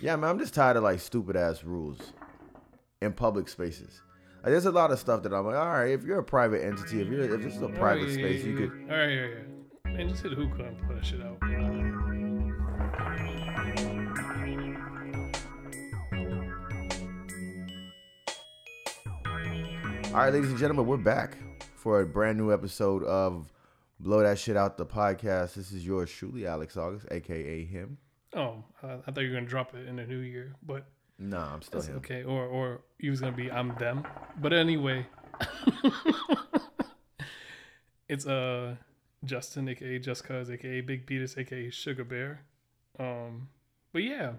Yeah, man, I'm just tired of like stupid ass rules in public spaces. Like, there's a lot of stuff that I'm like, all right, if you're a private entity, if you're if this is a private yeah, space, you could. yeah. All right, yeah, yeah. Man, just hit hookah and put that shit out. All right, ladies and gentlemen, we're back for a brand new episode of Blow That Shit Out the podcast. This is yours truly, Alex August, aka him. Oh, uh, I thought you were gonna drop it in the new year, but no, I'm still him. okay. Or or he was gonna be I'm them. But anyway, it's uh Justin, aka Just Cuz, aka Big Beatus, aka Sugar Bear. Um, but yeah,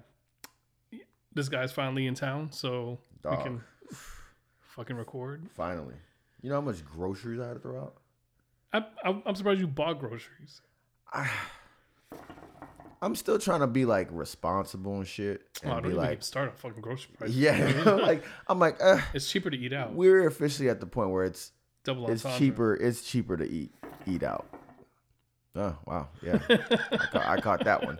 this guy's finally in town, so Dog. we can fucking record. Finally. You know how much groceries I had to throw out? I, I, I'm surprised you bought groceries. I'm still trying to be like responsible and shit. And Oh, I be don't even like, start on fucking grocery prices. yeah, like I'm like, uh, It's cheaper to eat out. we're officially at the point where it's Double it's entendre. cheaper. It's cheaper to eat eat out. Oh wow, yeah, I, caught, I caught that one.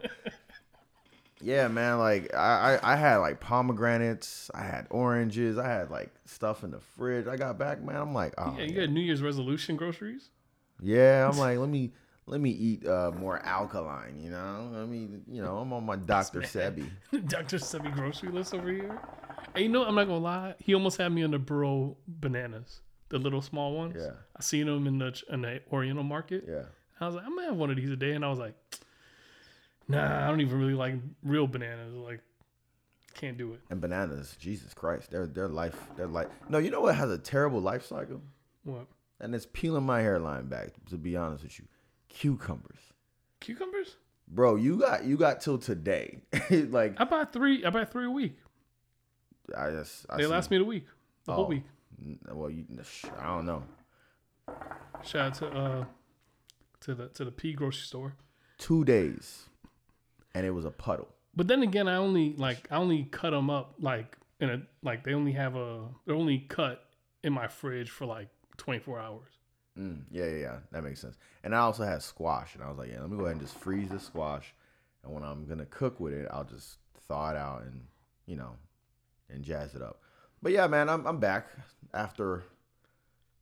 Yeah, man. Like I, I, I had like pomegranates. I had oranges. I had like stuff in the fridge. I got back, man. I'm like, oh Yeah, you got New Year's resolution groceries. Yeah, I'm like, let me let me eat uh, more alkaline. You know, I mean, you know, I'm on my Dr. Sebi. Dr. Sebi grocery list over here. And you know, I'm not gonna lie, he almost had me on the burro bananas, the little small ones. Yeah. I seen them in the in the Oriental market. Yeah. I was like, I'm gonna have one of these a day, and I was like, Nah, I don't even really like real bananas. Like, can't do it. And bananas, Jesus Christ, their their life, their life. No, you know what has a terrible life cycle, What? and it's peeling my hairline back. To be honest with you, cucumbers, Cucumbers? bro. You got you got till today. like I buy three. I buy three a week. I just I They see- last me the week, the whole Oh. week. Well, you, I don't know. Shout out to uh to the to the P grocery store. Two days, and it was a puddle. But then again, I only like I only cut them up like in a like they only have a they're only cut in my fridge for like 24 hours. Mm, yeah, yeah, yeah. That makes sense. And I also had squash, and I was like, yeah, let me go ahead and just freeze the squash, and when I'm gonna cook with it, I'll just thaw it out and you know, and jazz it up. But yeah, man, I'm I'm back after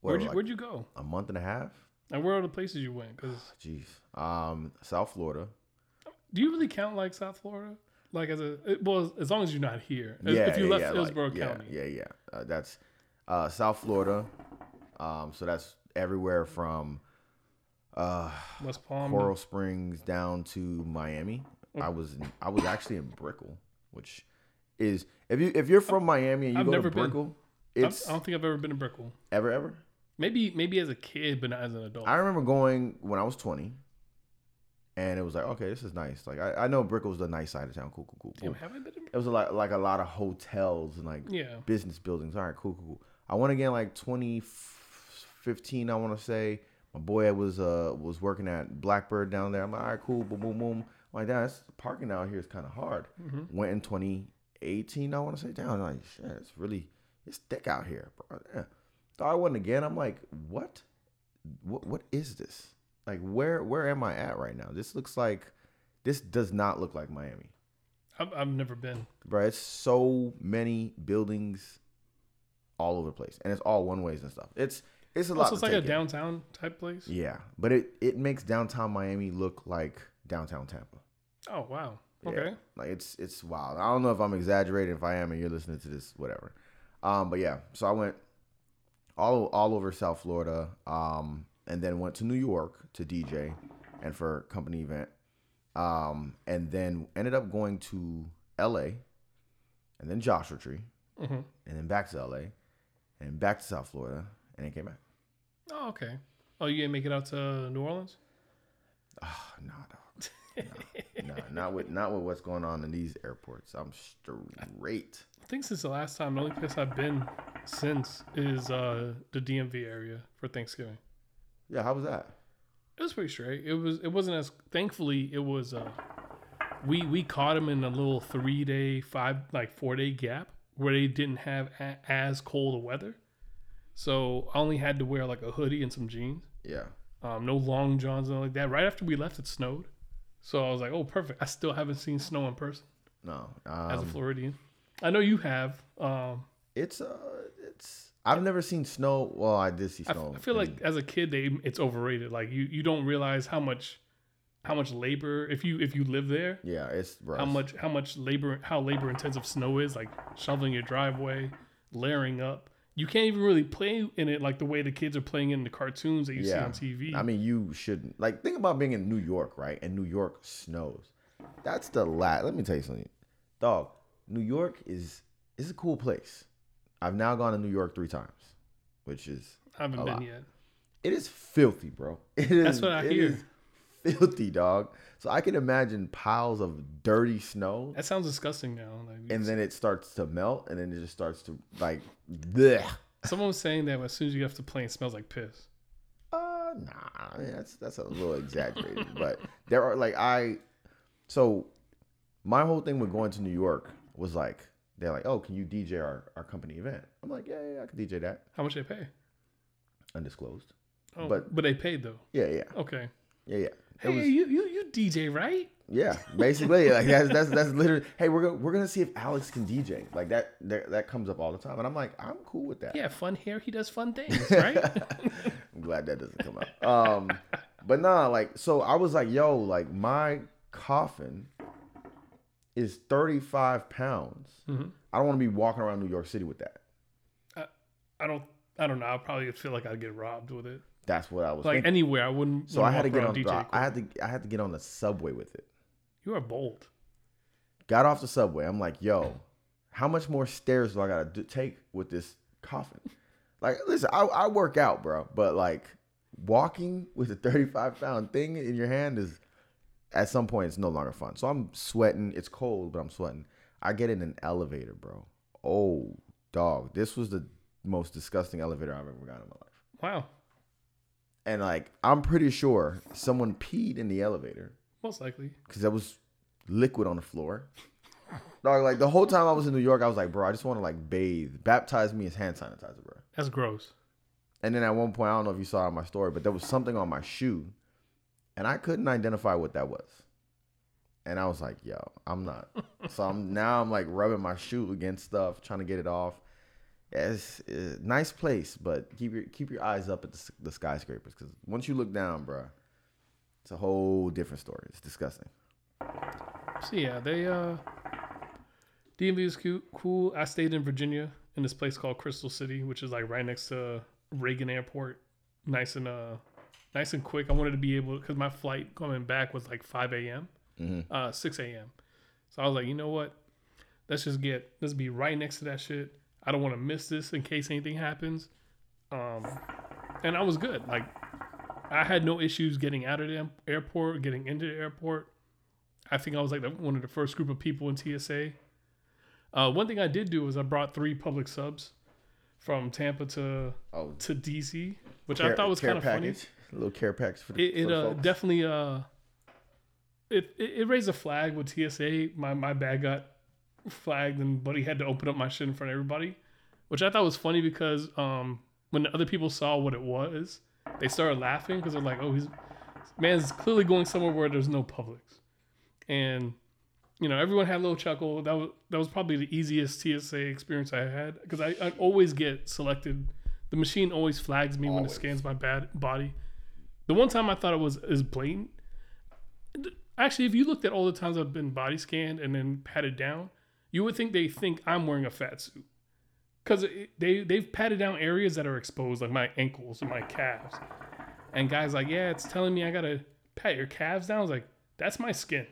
what, Where'd you like Where'd you go? a month and a half. And where are the places you went? Because Jeez, um, South Florida. do you really count like South Florida? Like as a it, well, as long as you're not here. As- Yeah, if you left yeah, like, Hillsborough yeah, County, Yeah, yeah, uh, that's uh, South Florida. Um, so that's everywhere from uh, West Palm. Coral Springs down to Miami. I was in, I was actually in Brickell, which is if you if you're from Miami and you I've go never to been. Brickell, I it's I don't think I've ever been to Brickell. ever ever. Maybe maybe as a kid, but not as an adult. I remember going when I was 20, and it was like, okay, this is nice. Like I, I know Brickell's the nice side of town. Cool, cool, cool. Damn, cool. have I been? To, It was a lot like a lot of hotels and like yeah. business buildings. All right, cool, cool, cool. I went again like 2015, I want to say. My boy I was uh was working at Blackbird down there. I'm like, all right, cool, boom, boom, boom. I'm like, that's parking out here is kind of hard. Went in 2018, I want to say down. I'm like, shit, it's really it's thick out here, bro. Yeah. So I went again. I'm like, what? What what is this? Like, where where am I at right now? This looks like this does not look like Miami I've, I've never been. bro. It's so many buildings all over the place, and it's all one ways and stuff. It's it's a lot. Also, it's like a in. downtown type place. Yeah, but it it makes downtown Miami look like downtown Tampa. Oh wow. Yeah. Okay. Like it's it's wild. I don't know if I'm exaggerating. If I am, and you're listening to this, whatever. Um, but yeah, so I went all all over South Florida, um, and then went to New York to DJ and for company event, um, and then ended up going to L.A. and then Joshua Tree, hmm and then back to L.A. and back to South Florida, and then came back. Oh okay. Oh, you didn't make it out to New Orleans? Oh, no, dog. No, no, not with not with what's going on in these airports. I'm straight. I think since the last time, the only place I've been since is uh, the DMV area for Thanksgiving. Yeah, how was that? It was pretty straight. It was. It wasn't as. Thankfully, it was. Uh, we we caught him in a little three day, five like four day gap where they didn't have a, as cold a weather. So I only had to wear like a hoodie and some jeans. Yeah. Um, no long johns and like that. Right after we left, it snowed. So I was like, oh, perfect. I still haven't seen snow in person. No. as a Um, Floridian. I know you have. Um, it's uh, it's. I've never seen snow. Well, I did see snow. I feel in- like as a kid, they it's overrated. Like you, you don't realize how much, how much labor if you if you live there, yeah, it's rough. how much how much labor how labor intensive snow is. Like shoveling your driveway, layering up. You can't even really play in it like the way the kids are playing in the cartoons that you see on TV. I mean, you shouldn't like think about being in New York, right? And New York snows. That's the last. Let me tell you something, dog. New York is is a cool place. I've now gone to New York three times, which is I haven't been lot. yet. it is filthy, bro. It is, That's what I hear. is filthy, dog. So I can imagine piles of dirty snow, That sounds disgusting now. Like, and then it starts to melt, and then it just starts to like, bleh. someone was saying that as soon as you get off the plane, it smells like piss. Uh, nah, I mean, that's that's a little exaggerated, but there are like I, so my whole thing with going to New York was like they're like, oh, can you DJ our, our company event? I'm like, yeah, yeah, I can DJ that, How much they pay? undisclosed. Oh, But- but they paid though. Yeah, yeah, Okay. yeah, yeah. Hey, was, you, you you DJ right? yeah, basically, like that's that's that's literally. Hey, we're gonna we're gonna see if Alex can DJ. Like that that, that comes up all the time, and I'm like, I'm cool with that. Yeah, fun hair. He does fun things, right? I'm glad that doesn't come up. Um, but nah, like so I was like, yo, like my coffin is 35 pounds. Mhm. I don't want to be walking around New York City with that. I don't. I don't know. I probably feel like I'd get robbed with it. That's what I was Like thinking. anywhere, I wouldn't. So I had to get on. DJ the- I had to. I had to get on the subway with it. You are bold. Got off the subway. I'm like, yo, how much more stairs do I gotta do, take with this coffin? Like, listen, I, I work out, bro, but like walking with a 35 pound thing in your hand is at some point it's no longer fun. So I'm sweating. It's cold, but I'm sweating. I get in an elevator, bro. Oh, dog, this was the most disgusting elevator I've ever gotten in my life. Wow. And like, I'm pretty sure someone peed in the elevator Most likely. because there was liquid on the floor. Dog, like the whole time I was in New York, I was like, bro, I just want to like bathe. Baptize me as hand sanitizer, bro. That's gross. And then at one point, I don't know if you saw it on my story, but there was something on my shoe, and I couldn't identify what that was. And I was like, yo, I'm not. so I'm now I'm like rubbing my shoe against stuff, trying to get it off. Yeah, It's, it's a nice place, but keep your keep your eyes up at the, the skyscrapers because once you look down, bro, it's a whole different story. It's disgusting. So yeah, they uh, DMV is cute, cool. I stayed in Virginia in this place called Crystal City, which is like right next to Reagan Airport. Nice and uh, nice and quick. I wanted to be able because my flight coming back was like 5 a.m. uh, 6 a.m. So I was like, you know what? Let's just get let's be right next to that shit. I don't want to miss this in case anything happens. Um, and I was good. Like I had no issues getting out of the airport, getting into the airport. I think I was like the, one of the first group of people in TSA. Uh, one thing I did do was I brought three Publix subs from Tampa to Oh, to DC, which care- I thought was kind of funny little care packs for the, it, it for uh, definitely uh it, it it raised a flag with TSA. My my bag got flagged and Buddy had to open up my shit in front of everybody, which I thought was funny because um when other people saw what it was, they started laughing because they're like, "Oh, he's man's clearly going somewhere where there's no Publix," and you know everyone had a little chuckle. That was that was probably the easiest TSA experience I had because I, I always get selected. The machine always flags me when it scans my bad body. The one time I thought it was is blatant. Actually, if you looked at all the times I've been body scanned and then patted down, you would think they think I'm wearing a fat suit because they they've patted down areas that are exposed, like my ankles and my calves. And guys like, yeah, it's telling me I gotta pat your calves down. I was like, that's my skin.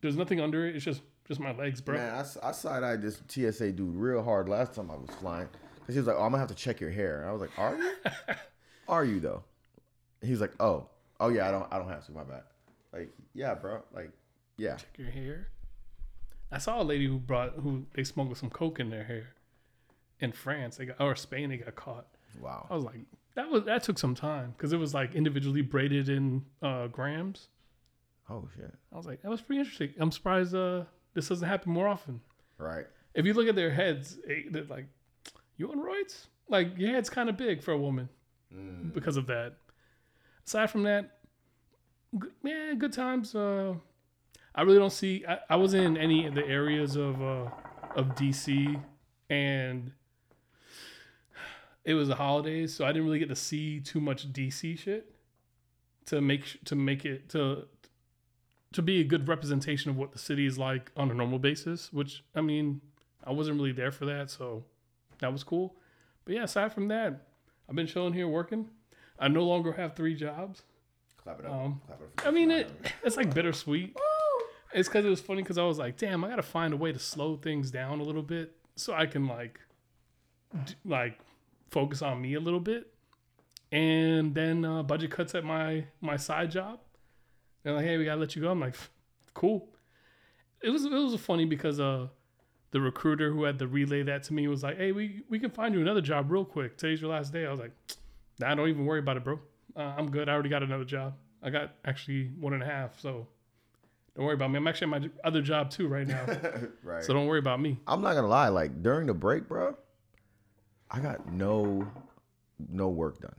There's nothing under it. It's just just my legs, bro. Man, I, I side eyed this TSA dude real hard last time I was flying because he was like, "Oh, I'm gonna have to check your hair." I was like, "Are you? Are you though?" He's like, "Oh, oh yeah, I don't, I don't have to. My bad." Like, yeah, bro. Like, yeah. Check your hair. I saw a lady who brought who they smuggled some coke in their hair in France. They got or Spain. They got caught. Wow. I was like, that was that took some time because it was like individually braided in uh, grams. Oh shit. I was like, that was pretty interesting. I'm surprised uh, this doesn't happen more often. Right. If you look at their heads, they're like, you on roids? Like your head's kind of big for a woman Mm. because of that. Aside from that, g- yeah, good times. Uh, I really don't see. I, I wasn't in any of the areas of uh, of DC, and it was the holidays, so I didn't really get to see too much DC shit to make to make it to to be a good representation of what the city is like on a normal basis. Which I mean, I wasn't really there for that, so that was cool. But yeah, aside from that, I've been chilling here working. I no longer have three jobs. Clap it up. Um, Clap it up. I mean, it it's like bittersweet. It's because it was funny because I was like, damn, I gotta find a way to slow things down a little bit so I can like, d- like, focus on me a little bit. And then uh, budget cuts at my my side job. They're like, hey, we gotta let you go. I'm like, cool. It was it was funny because uh, the recruiter who had to relay that to me was like, hey, we we can find you another job real quick. Today's your last day. I was like, nah, don't even worry about it, bro. Uh, I'm good. I already got another job. I got actually one and a half, so don't worry about me. I'm actually at my other job too right now, right. so don't worry about me. I'm not gonna lie. Like during the break, bro, I got no no work done.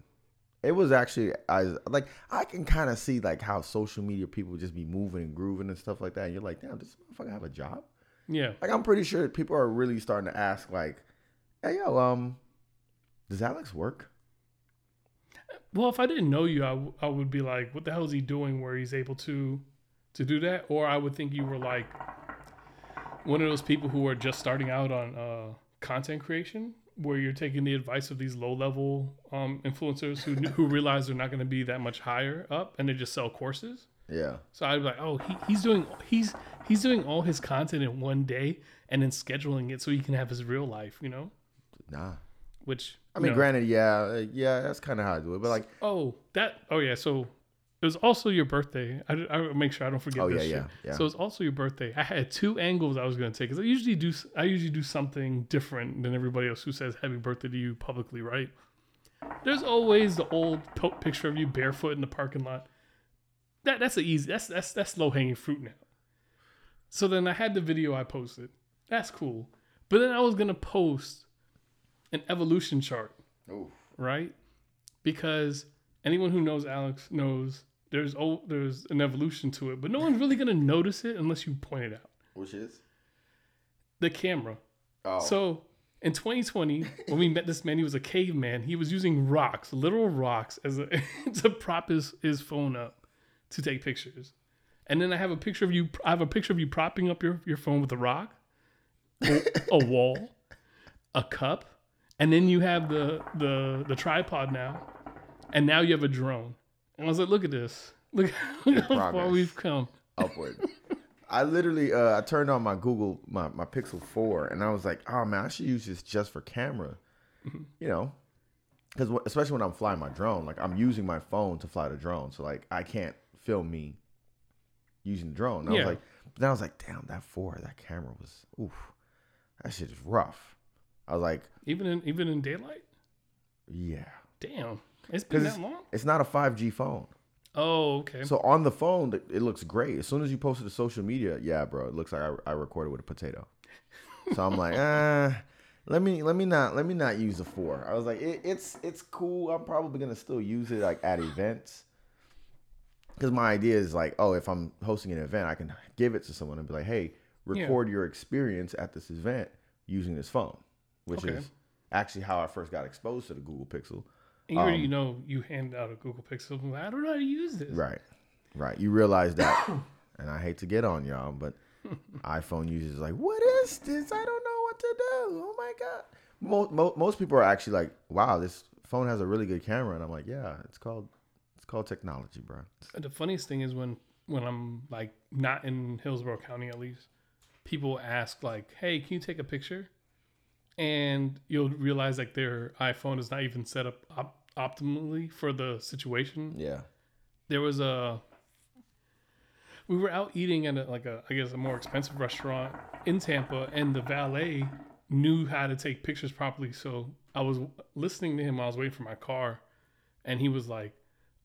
It was actually I like I can kind of see like how social media people just be moving and grooving and stuff like that. And you're like, damn, does this motherfucker have a job? Yeah, Like I'm pretty sure people are really starting to ask like, hey yo, um, does Alex work? Well, if I didn't know you, I, w- I would be like, what the hell is he doing where he's able to to do that? Or I would think you were like one of those people who are just starting out on uh, content creation, where you're taking the advice of these low level um, influencers who who realize they're not going to be that much higher up, and they just sell courses. Yeah. So I'd be like, oh, he, he's doing he's he's doing all his content in one day and then scheduling it so he can have his real life, you know. Nah. Which I mean, know, granted, yeah, yeah, that's kind of how I do it. But like, Oh, that. Oh yeah. So it was also your birthday. I, I make sure I don't forget. Oh, this yeah, shit. yeah, yeah. So it's also your birthday. I had two angles I was going to take because I usually do. I usually do something different than everybody else who says "Happy Birthday" to you publicly, right? There's always the old po- picture of you barefoot in the parking lot. That that's a easy. That's that's that's low hanging fruit now. So then I had the video I posted. That's cool. But then I was gonna post an evolution chart Ooh. right? Because anyone who knows Alex knows there's oh there's an evolution to it, but no one's really gonna notice it unless you point it out. which is The camera. oh, So in 2020, when we met this man, he was a caveman. He was using rocks, literal rocks, as a to prop his, his phone up to take pictures. And then I have a picture of you. I have a picture of you propping up your, your phone with a rock, a, a wall, a cup, and then you have the the the tripod now, and now you have a drone. And I was like, look at this. Look, look how far we've come. upward. I literally uh, I turned on my Google my, my Pixel Four and I was like, oh man, I should use this just for camera. Mm-hmm. You know, because especially when I'm flying my drone, like I'm using my phone to fly the drone, so like I can't film me using the drone. And I was like, but then I was like, damn, that four, that camera was oof, that shit is rough. I was like, Even in even in daylight. yeah, Damn, it's been that long. it's not a 5G phone. Oh, okay. So on the phone, it looks great. As soon as you post it to social media, yeah, bro, it looks like I, I recorded with a potato. So I'm like, ah, let me let me not let me not use the four. I was like, it, it's it's cool. I'm probably gonna still use it like at events. Because my idea is like, oh, if I'm hosting an event, I can give it to someone and be like, hey, Yeah. record your experience at this event using this phone, which Okay. is actually how I first got exposed to the Google Pixel. And you already Um, know you hand out a Google Pixel. Like, I don't know how to use this. Right. Right. You realize that. and I hate to get on y'all, but iPhone users are like, what is this? I don't know what to do. Oh my God. Most, most, most people are actually like, wow, this phone has a really good camera. And I'm like, yeah, it's called, it's called technology, bro. And The funniest thing is when when I'm like not in Hillsborough County at least, people ask like, "Hey, can you take a picture?" And you'll realize like their iPhone is not even set up op- optimally for the situation. Yeah. There was a we were out eating at a, like a I guess a more expensive restaurant in Tampa, and the valet knew how to take pictures properly. So I was listening to him while I was waiting for my car, and he was like,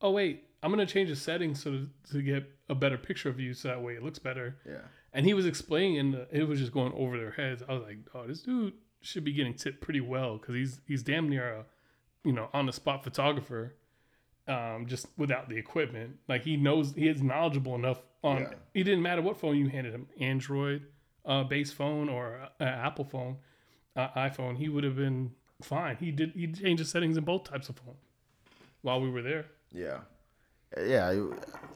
"Oh wait, I'm gonna change the settings so to, to get a better picture of you, so that way it looks better." Yeah. And he was explaining, and it was just going over their heads. I was like, "Oh, this dude should be getting tipped pretty well because he's he's damn near a, you know, on the spot photographer." um, just without the equipment. Like he knows he is knowledgeable enough on. Yeah. It didn't matter what phone you handed him, Android uh, based phone or uh, Apple phone, uh, iPhone. He would have been fine. He did. He changed the settings in both types of phone while we were there. Yeah, yeah.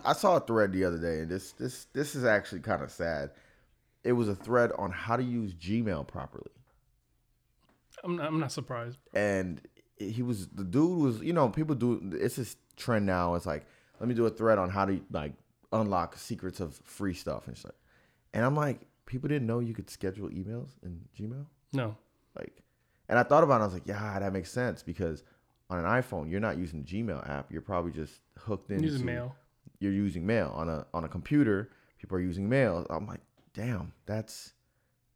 I saw a thread the other day, and this this this is actually kind of sad. It was a thread on how to use Gmail properly, I'm not, I'm not surprised. and he was the dude was you know people do it's this trend now. It's like let me do a thread on how to like unlock secrets of free stuff and shit. And I'm like, people didn't know you could schedule emails in Gmail. No. Like, and I thought about it. I was like, yeah, that makes sense because on an iPhone, you're not using the Gmail app. You're probably just hooked into Using mail. You're using mail on a on a computer. People are using mail. I'm like, damn, that's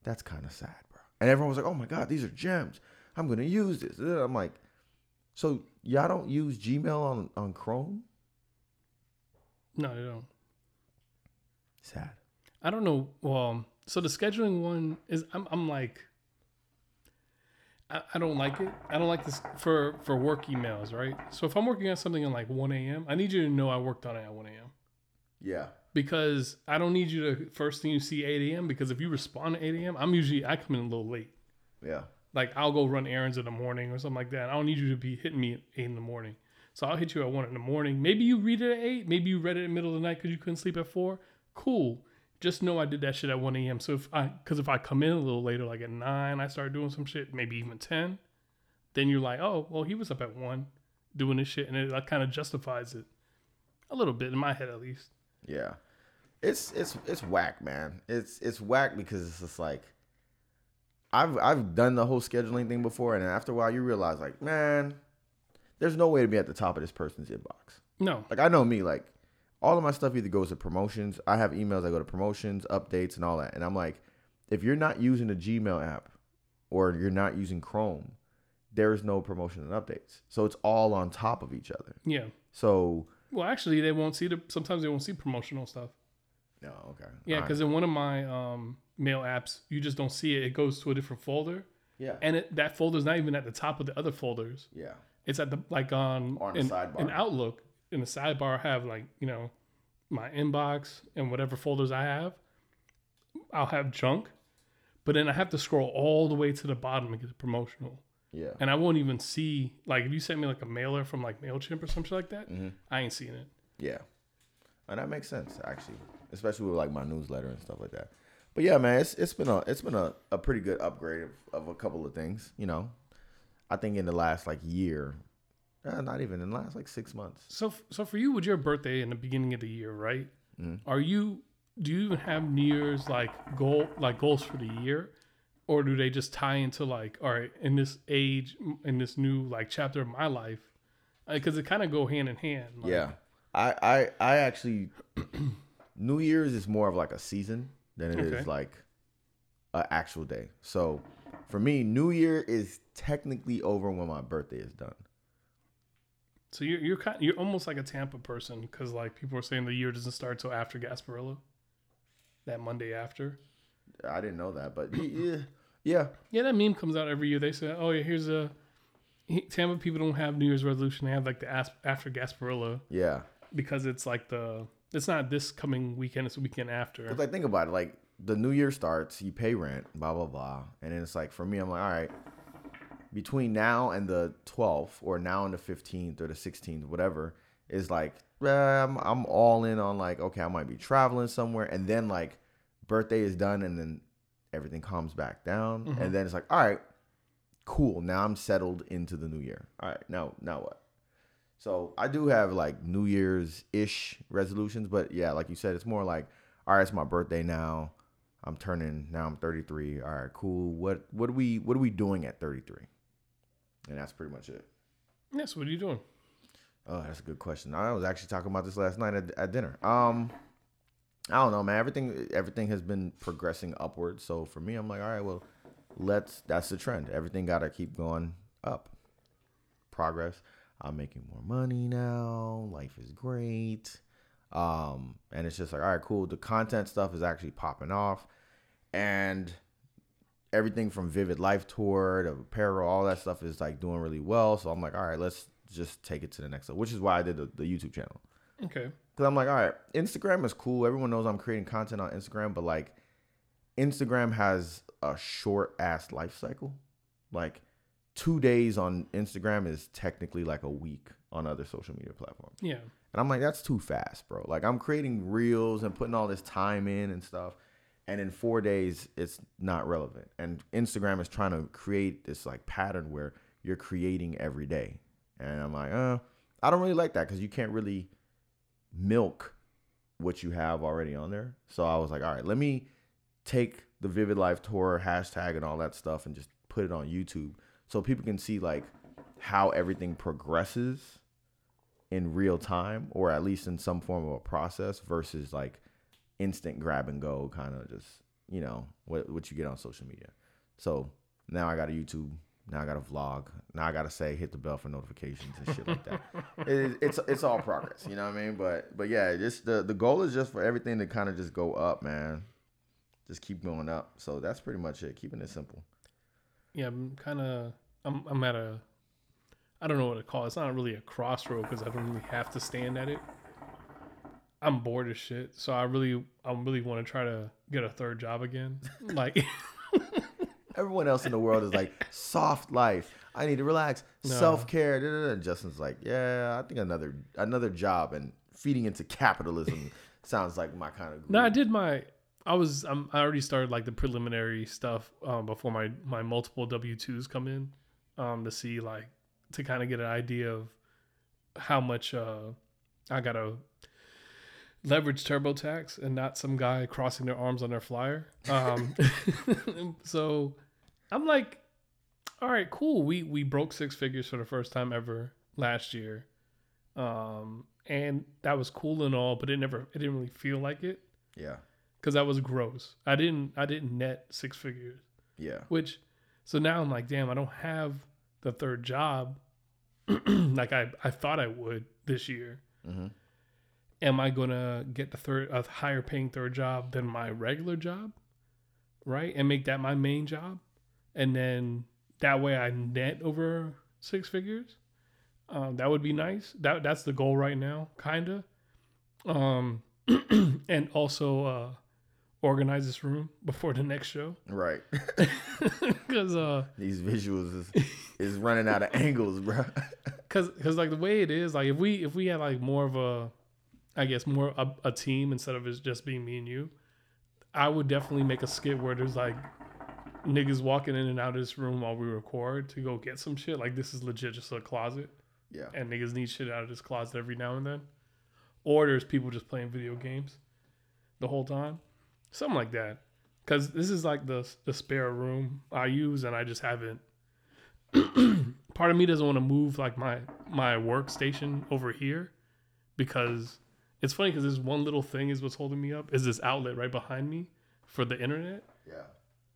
that's kind of sad, bro. And everyone was like, oh my god, these are gems. I'm gonna use this. I'm like, so y'all don't use Gmail on on Chrome? No, they don't. Sad. I don't know. Well, so the scheduling one is I'm I'm like I, I don't like it. I don't like this for for work emails, right? So if I'm working on something at like 1 a.m., I need you to know I worked on it at 1 a.m. Yeah. Because I don't need you to first thing you see 8 a.m. Because if you respond at 8 a.m., I'm usually I come in a little late. Yeah. Like I'll go run errands in the morning or something like that. I don't need you to be hitting me at eight in the morning. So I'll hit you at one in the morning. Maybe you read it at eight. Maybe you read it in the middle of the night because you couldn't sleep at four. Cool. Just know I did that shit at one a.m. So if I, because if I come in a little later, like at nine, I start doing some shit, maybe even ten, then you're like, oh, well, he was up at one doing this shit, and it like, kind of justifies it a little bit in my head at least. Yeah. It's it's it's whack, man. It's it's whack because it's just like I've I've done the whole scheduling thing before and after a while you realize like, man, there's no way to be at the top of this person's inbox. No, Like I know me, like all of my stuff either goes to promotions. I have emails I go to promotions, updates, and all that. And I'm like, if you're not using the Gmail app or you're not using Chrome, there's no promotion and updates. So it's all on top of each other. yeah. So Well, actually, they won't see the. Sometimes they won't see promotional stuff. No, okay. Yeah, because in one of my um, mail apps, you just don't see it. It goes to a different folder, yeah, and it, that folder's not even at the top of the other folders. yeah, It's at the like on On in, sidebar. in Outlook in the sidebar. I have like you know my inbox and whatever folders I have. I'll have junk, but then I have to scroll all the way to the bottom to get the promotional, yeah. and I won't even see like if you sent me like a mailer from like Mailchimp or something like that. Mm-hmm. I ain't seeing it. Yeah. And that makes sense actually, especially with like my newsletter and stuff like that. But yeah, man, it's it's been a it's been a, a pretty good upgrade of, of a couple of things, you know. I think in the last like year, uh, not even in the last like six months. So, so for you, with your birthday in the beginning of the year, right? Mm-hmm. Are you? Do you even have New Year's like goal, like goals for the year, or do they just tie into like, all right, in this age, in this new like chapter of my life, because it kind of go hand in hand. Like, Yeah. I I I actually New Year's is more of like a season than it is Okay. like an actual day. So for me, New Year is technically over when my birthday is done. So you're you're kind, you're almost like a Tampa person because like people are saying the year doesn't start till after Gasparilla, that Monday after. I didn't know that, but yeah, yeah, Yeah, that meme comes out every year. They say, "Oh yeah, here's a." Tampa people don't have New Year's resolution. They have like the after Gasparilla. yeah. because it's like the it's not this coming weekend it's the weekend after Because like think about it, like the new year starts, you pay rent, blah blah blah, and then it's like for me, I'm like, all right, between now and the 12th, or now and the 15th or the 16th, whatever, is like, eh, I'm I'm all in on like, okay, I might be traveling somewhere, and then like birthday is done, and then everything calms back down, and then it's like, all right, cool, now I'm settled into the new year. All right, now now what? So I do have like New Year's ish resolutions, but yeah, like you said, it's more like, all right, it's my birthday now. I'm turning now. I'm 33. All right, cool. What what are we what are we doing at 33? And that's pretty much it. yes what are you doing Oh, that's a good question. I was actually talking about this last night at, at dinner. Um, I don't know, man. Everything everything has been progressing upwards. So for me, I'm like, all right, well, let's. That's the trend. Everything got to keep going up. Progress. I'm making more money now. Life is great. Um, and it's just like, all right, cool. The content stuff is actually popping off, and everything from Vivid Life Tour to apparel, all that stuff is like doing really well. So I'm like, all right, let's just take it to the next level. Which is why I did the, the YouTube channel. Okay. Cause I'm like, all right, Instagram is cool. Everyone knows I'm creating content on Instagram, but like, Instagram has a short ass life cycle. Like, two days on Instagram is technically like a week on other social media platforms. Yeah. And I'm like, that's too fast, bro. Like, I'm creating reels and putting all this time in and stuff. And in four days, it's not relevant. And Instagram is trying to create this like pattern where you're creating every day. And I'm like, uh, I don't really like that because you can't really milk what you have already on there. So I was like, all right, let me take the Vivid Life Tour hashtag and all that stuff and just put it on YouTube so people can see like how everything progresses in real time or at least in some form of a process versus like instant grab and go kind of just you know what what you get on social media. So now I got a YouTube. Now I got a vlog. Now I got to say hit the bell for notifications and shit like that. it, it's it's all progress, you know what I mean? But but yeah, just the the goal is just for everything to kind of just go up, man. Just keep going up. So that's pretty much it. Keeping it simple. Yeah, I'm kind of. I'm. I'm at a. I don't know what to call it. It's not really a crossroad because I don't really have to stand at it. I'm bored as shit, so I really, I really want to try to get a third job again. Like, Everyone else in the world is like soft life. I need to relax, No. self care. And Justin's like, yeah, I think another another job and feeding into capitalism sounds like my kind of. no, I did my. I was. I'm, I already started like the preliminary stuff um, before my my multiple W twos come in, um, to see like to kind of get an idea of how much uh, I gotta leverage TurboTax and not some guy crossing their arms on their flyer. Um, so I'm like, all right, cool. We we broke six figures for the first time ever last year, um, and that was cool and all, but it never it didn't really feel like it Yeah, because that was gross. I didn't I didn't net six figures, yeah, which so now I'm like, damn, I don't have the third job like I I thought I would this year. hmm Am I gonna get the third a higher paying third job than my regular job, right? And make that my main job, and then that way I net over six figures. Um, that would be nice. That that's the goal right now, kinda. Um, and also uh, organize this room before the next show, right. because uh, These visuals is is running out of angles, bro. cause, cause like the way it is, like if we if we had like more of a, I guess more a, a team instead of it just being me and you, I would definitely make a skit where there's like niggas walking in and out of this room while we record to go get some shit. Like this is legit just a closet, yeah, and niggas need shit out of this closet every now and then, or there's people just playing video games the whole time, something like that. Cause this is like the the spare room I use, and I just haven't part of me doesn't want to move like my my workstation over here because it's funny because this one little thing is what's holding me up is this outlet right behind me for the internet yeah.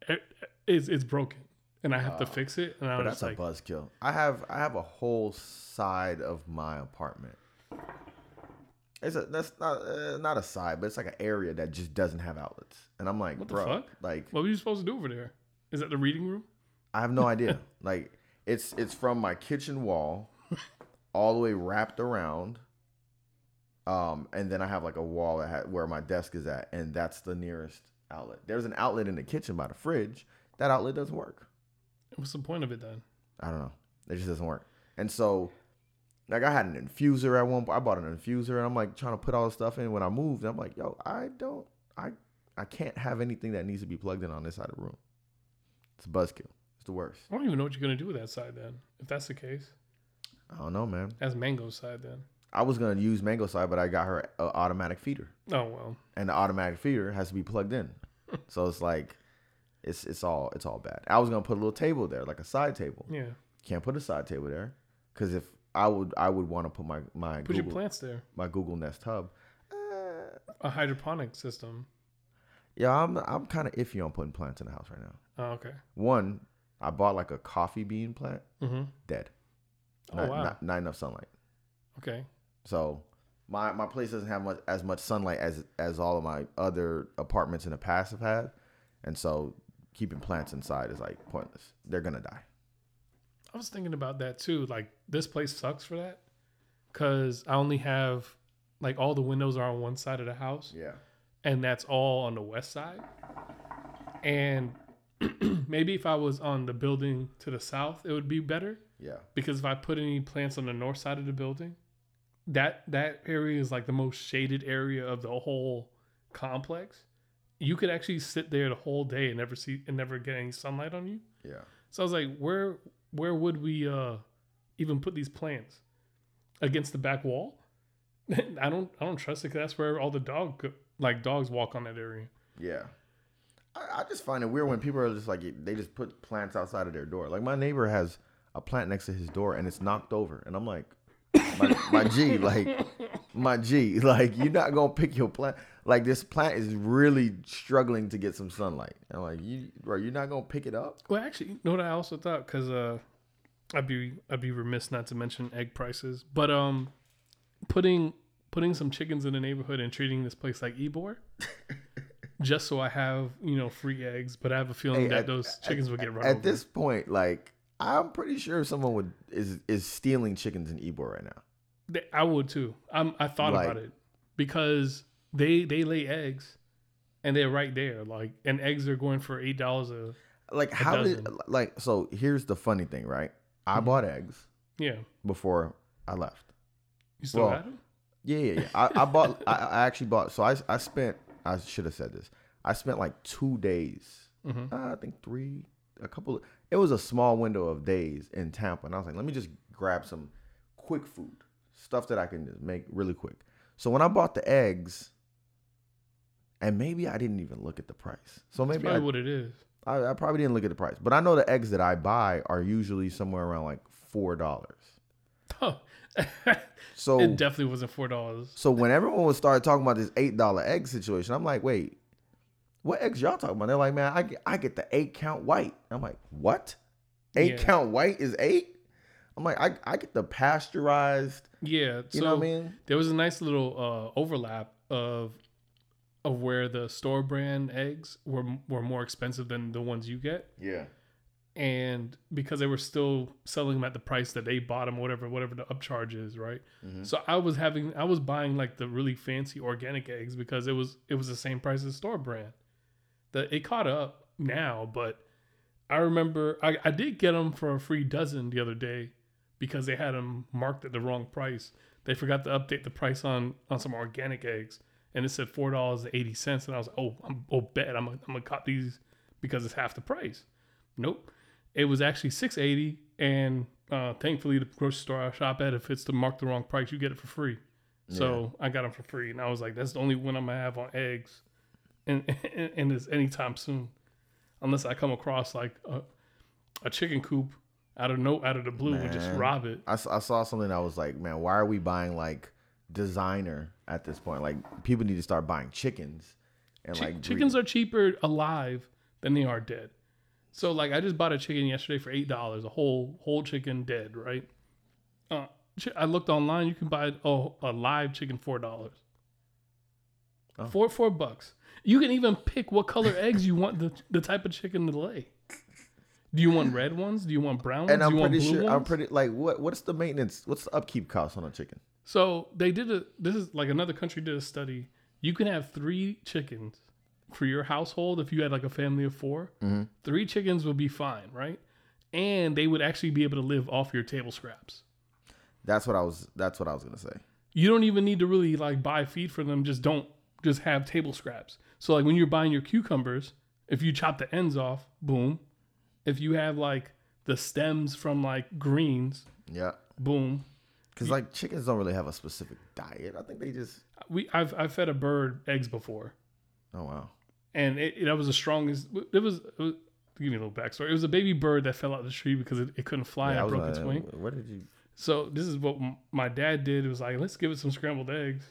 it, it's, it's broken and i have to Oh. fix it and i But was that's just a like buzzkill. I have I have a whole side of my apartment. It's a that's not uh, not a side, but it's like an area that just doesn't have outlets. And I'm like, What the bro, fuck? like what were you supposed to do over there is that the reading room I have no idea. like it's it's from my kitchen wall all the way wrapped around. Um, and then I have like a wall that ha- where my desk is at, and that's the nearest outlet. There's an outlet in the kitchen by the fridge. That outlet doesn't work. what's the point of it then I don't know. It just doesn't work. And so, like, I had an infuser at one point. I bought an infuser, and I'm like trying to put all the stuff in. When I moved, I'm like, yo, I don't, I, I can't have anything that needs to be plugged in on this side of the room. It's a buzzkill. It's the worst. i don't even know what you're gonna do with that side then if that's the case I don't know, man. that's mango's side then I was gonna use Mango side, but I got her an automatic feeder, oh well and the automatic feeder has to be plugged in. so it's like, it's it's all it's all bad. I was gonna put a little table there, like a side table. yeah Can't put a side table there, because if I would I would want to put my my put your plants there my Google Nest Hub. Uh, a hydroponic system yeah, I'm I'm kind of iffy on putting plants in the house right now. oh okay One, I bought like a coffee bean plant, mm-hmm. dead. oh Not, wow not, not enough sunlight. okay So my my place doesn't have much as much sunlight as as all of my other apartments in the past have had, and so keeping plants inside is like pointless. They're gonna die. I was thinking about that too. Like this place sucks for that because I only have like all the windows are on one side of the house, Yeah. and that's all on the west side. And maybe if I was on the building to the south, it would be better Yeah. because if I put any plants on the north side of the building, that that area is like the most shaded area of the whole complex. You could actually sit there the whole day and never see and never get any sunlight on you. Yeah. So I was like, where where would we uh even put these plants against the back wall? I don't I don't trust it that's where all the dog like dogs walk on that area. Yeah. I, I just find it weird when people are just like they just put plants outside of their door. Like my neighbor has a plant next to his door and it's knocked over, and I'm like, my, my G, like my G, like you're not gonna pick your plant. Like this plant is really struggling to get some sunlight. I'm like, you, bro, you're not gonna pick it up. Well, actually, you know what I also thought because uh, I'd be I'd be remiss not to mention egg prices, but um, putting putting some chickens in the neighborhood and treating this place like Ybor, just so I have you know free eggs. But I have a feeling Hey, that at- those chickens would get run At over. this point, like I'm pretty sure someone would is is stealing chickens in Ybor right now. I would too. I'm, I thought Like- about it because they they lay eggs, and they're right there. Like, and eggs are going for eight dollars a Like how did like so? Here's the funny thing, right? I Mm-hmm. bought eggs yeah. before I left. You still Well, got them? Yeah, yeah, yeah. I, I bought. I, I actually bought. So I, I spent. I should have said this. I spent like two days. Mhm. Uh, I think three. A couple. It was a small window of days in Tampa, and I was like, let me just grab some quick food stuff that I can just make really quick. So when I bought the eggs, and maybe I didn't even look at the price. So That's maybe probably I, what it is. I, I probably didn't look at the price, but I know the eggs that I buy are usually somewhere around like four dollars. Oh, So it definitely wasn't four dollars. So when everyone would start talking about this eight dollar egg situation, I'm like, wait, what eggs y'all talking about? They're like, man, I get, I get the eight count white. I'm like, what? Eight Yeah. count white is eight? I'm like, I, I get the pasteurized. Yeah, You so know what I mean? there was a nice little uh, overlap of of where the store brand eggs were were more expensive than the ones you get, Yeah. and because they were still selling them at the price that they bought them, whatever whatever the upcharge is, right? Mm-hmm. So I was having I was buying like the really fancy organic eggs because it was it was the same price as store brand. That it caught up now, but I remember I, I did get them for a free dozen the other day because they had them marked at the wrong price. They forgot to update the price on on some organic eggs, and it said four dollars and eighty cents. And I was like, oh, I'm oh bet I'm gonna, I'm gonna cop these because it's half the price. Nope, it was actually six eighty, and uh, thankfully the grocery store I shop at, if it's to mark the wrong price, you get it for free. So I got them for free, and I was like, that's the only one I'm gonna have on eggs, and and, and it's anytime soon, unless I come across like a, a chicken coop out of no out of the blue and just rob it. I saw something that was like, man, why are we buying like designer at this point? Like people need to start buying chickens and Chi- like chickens are cheaper alive than they are dead. So like I just bought a chicken yesterday for eight dollars, a whole whole chicken dead, right? Uh, I looked online. You can buy a, a live chicken four dollars. Oh. Four four bucks. You can even pick what color eggs you want the the type of chicken to lay. Do you want red ones? Do you want brown ones? and I'm you want pretty sure ones? I'm pretty like what what's the maintenance? What's the upkeep cost on a chicken? So they did a. This is like another country did a study. You can have three chickens for your household if you had like a family of 4 mm-hmm. Three chickens would be fine, right? And they would actually be able to live off your table scraps. That's what I was. That's what I was gonna say. You don't even need to really like buy feed for them. Just don't just have table scraps. So like when you're buying your cucumbers, if you chop the ends off, boom. If you have like the stems from like greens, Yeah, boom. Because like chickens don't really have a specific diet. I think they just. We I've I've fed a bird eggs before. Oh wow. and it, that was the strongest. It was, it was give me a little backstory. It was a baby bird that fell out of the tree because it, it couldn't fly. Yeah, I broke its wing. What did you? So this is what m- my dad did. It was like, let's give it some scrambled eggs,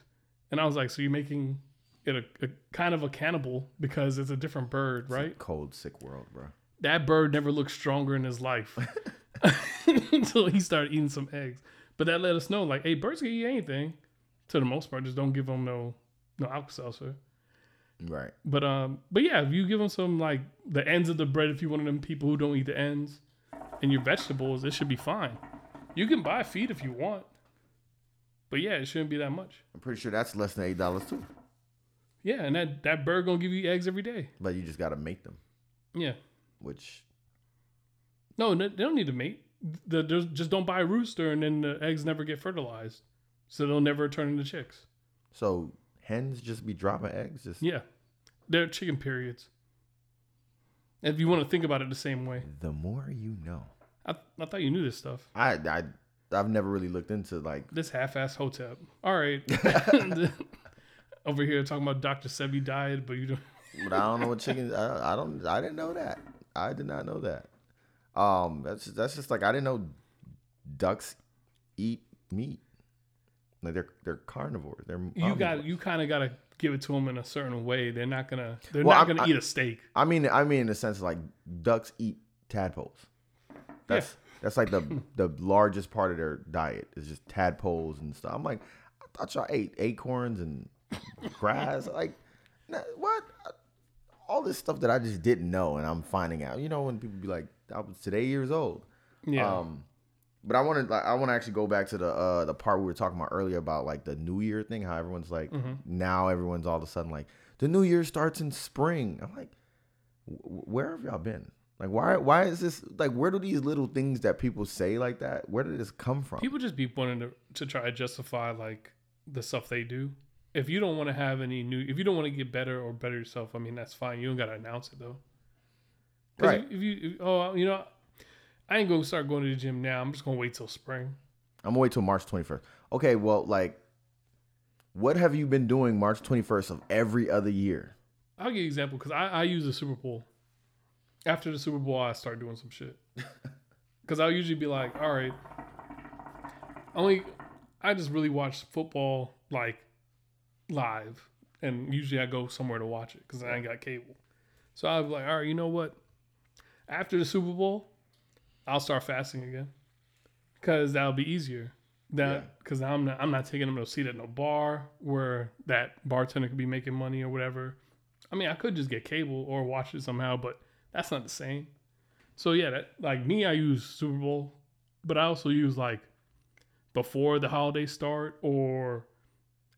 and I was like, so you're making it a, a kind of a cannibal because it's a different bird, right? Cold, sick world, bro. That bird never looked stronger in his life until he started eating some eggs. But that let us know, like, hey, birds can eat anything. To the most part, just don't give them no no Alka-Seltzer. Right. But um, but yeah, if you give them some like the ends of the bread, if you one of them people who don't eat the ends, and your vegetables, it should be fine. You can buy feed if you want, but yeah, it shouldn't be that much. I'm pretty sure that's less than eight dollars too. Yeah, and that that bird gonna give you eggs every day. But you just gotta make them, Yeah, which no, they don't need to mate. The, just don't buy a rooster, and then the eggs never get fertilized, so they'll never turn into chicks. so hens just be dropping eggs. Just Yeah, they're chicken periods. If you want to think about it the same way, the more you know. I, I thought you knew this stuff. I I I've never really looked into like This half-ass hotep. All right, over here talking about Dr. Sebi diet, but you don't. but I don't know what chicken. I, I don't. I didn't know that. I did not know that. Um, that's that's just like I didn't know ducks eat meat. Like they're they're carnivores. They're You got you kind of got to give it to them in a certain way. They're not gonna they're Well, not I'm- gonna I- eat a steak. I mean, I mean in the sense of like ducks eat tadpoles. That's that's like the the largest part of their diet is just tadpoles and stuff. I'm like, I thought y'all ate acorns and grass. like, what? All this stuff that I just didn't know, and I'm finding out. You know, when people be like, I was today years old. Yeah, Um, but I want to like, I want to actually go back to the uh the part we were talking about earlier about like the New Year thing. How everyone's like now everyone's all of a sudden like the New Year starts in spring. I'm like, "Wh- where have y'all been? Like why why is this like where do these little things that people say like that? Where did this come from? people just be wanting to to try to justify like the stuff they do. If you don't want to have any new, if you don't want to get better or better yourself, I mean that's fine. You don't gotta announce it though. Right. If, if you if, oh you know, I ain't gonna start going to the gym now. I'm just gonna wait till spring. I'm gonna wait till March 21st. Okay, well like, what have you been doing March 21st of every other year? I'll give you an example because I, I use the Super Bowl. After the Super Bowl, I start doing some shit. Because I'll usually be like, all right, only I just really watch football like live, and usually I go somewhere to watch it because I ain't got cable. So I was like, all right, you know what? After the Super Bowl, I'll start fasting again because that'll be easier. That because I'm not I'm not taking them to a seat at no bar where that bartender could be making money or whatever. I mean, I could just get cable or watch it somehow, but that's not the same. So yeah, that like me, I use Super Bowl, but I also use like before the holidays start or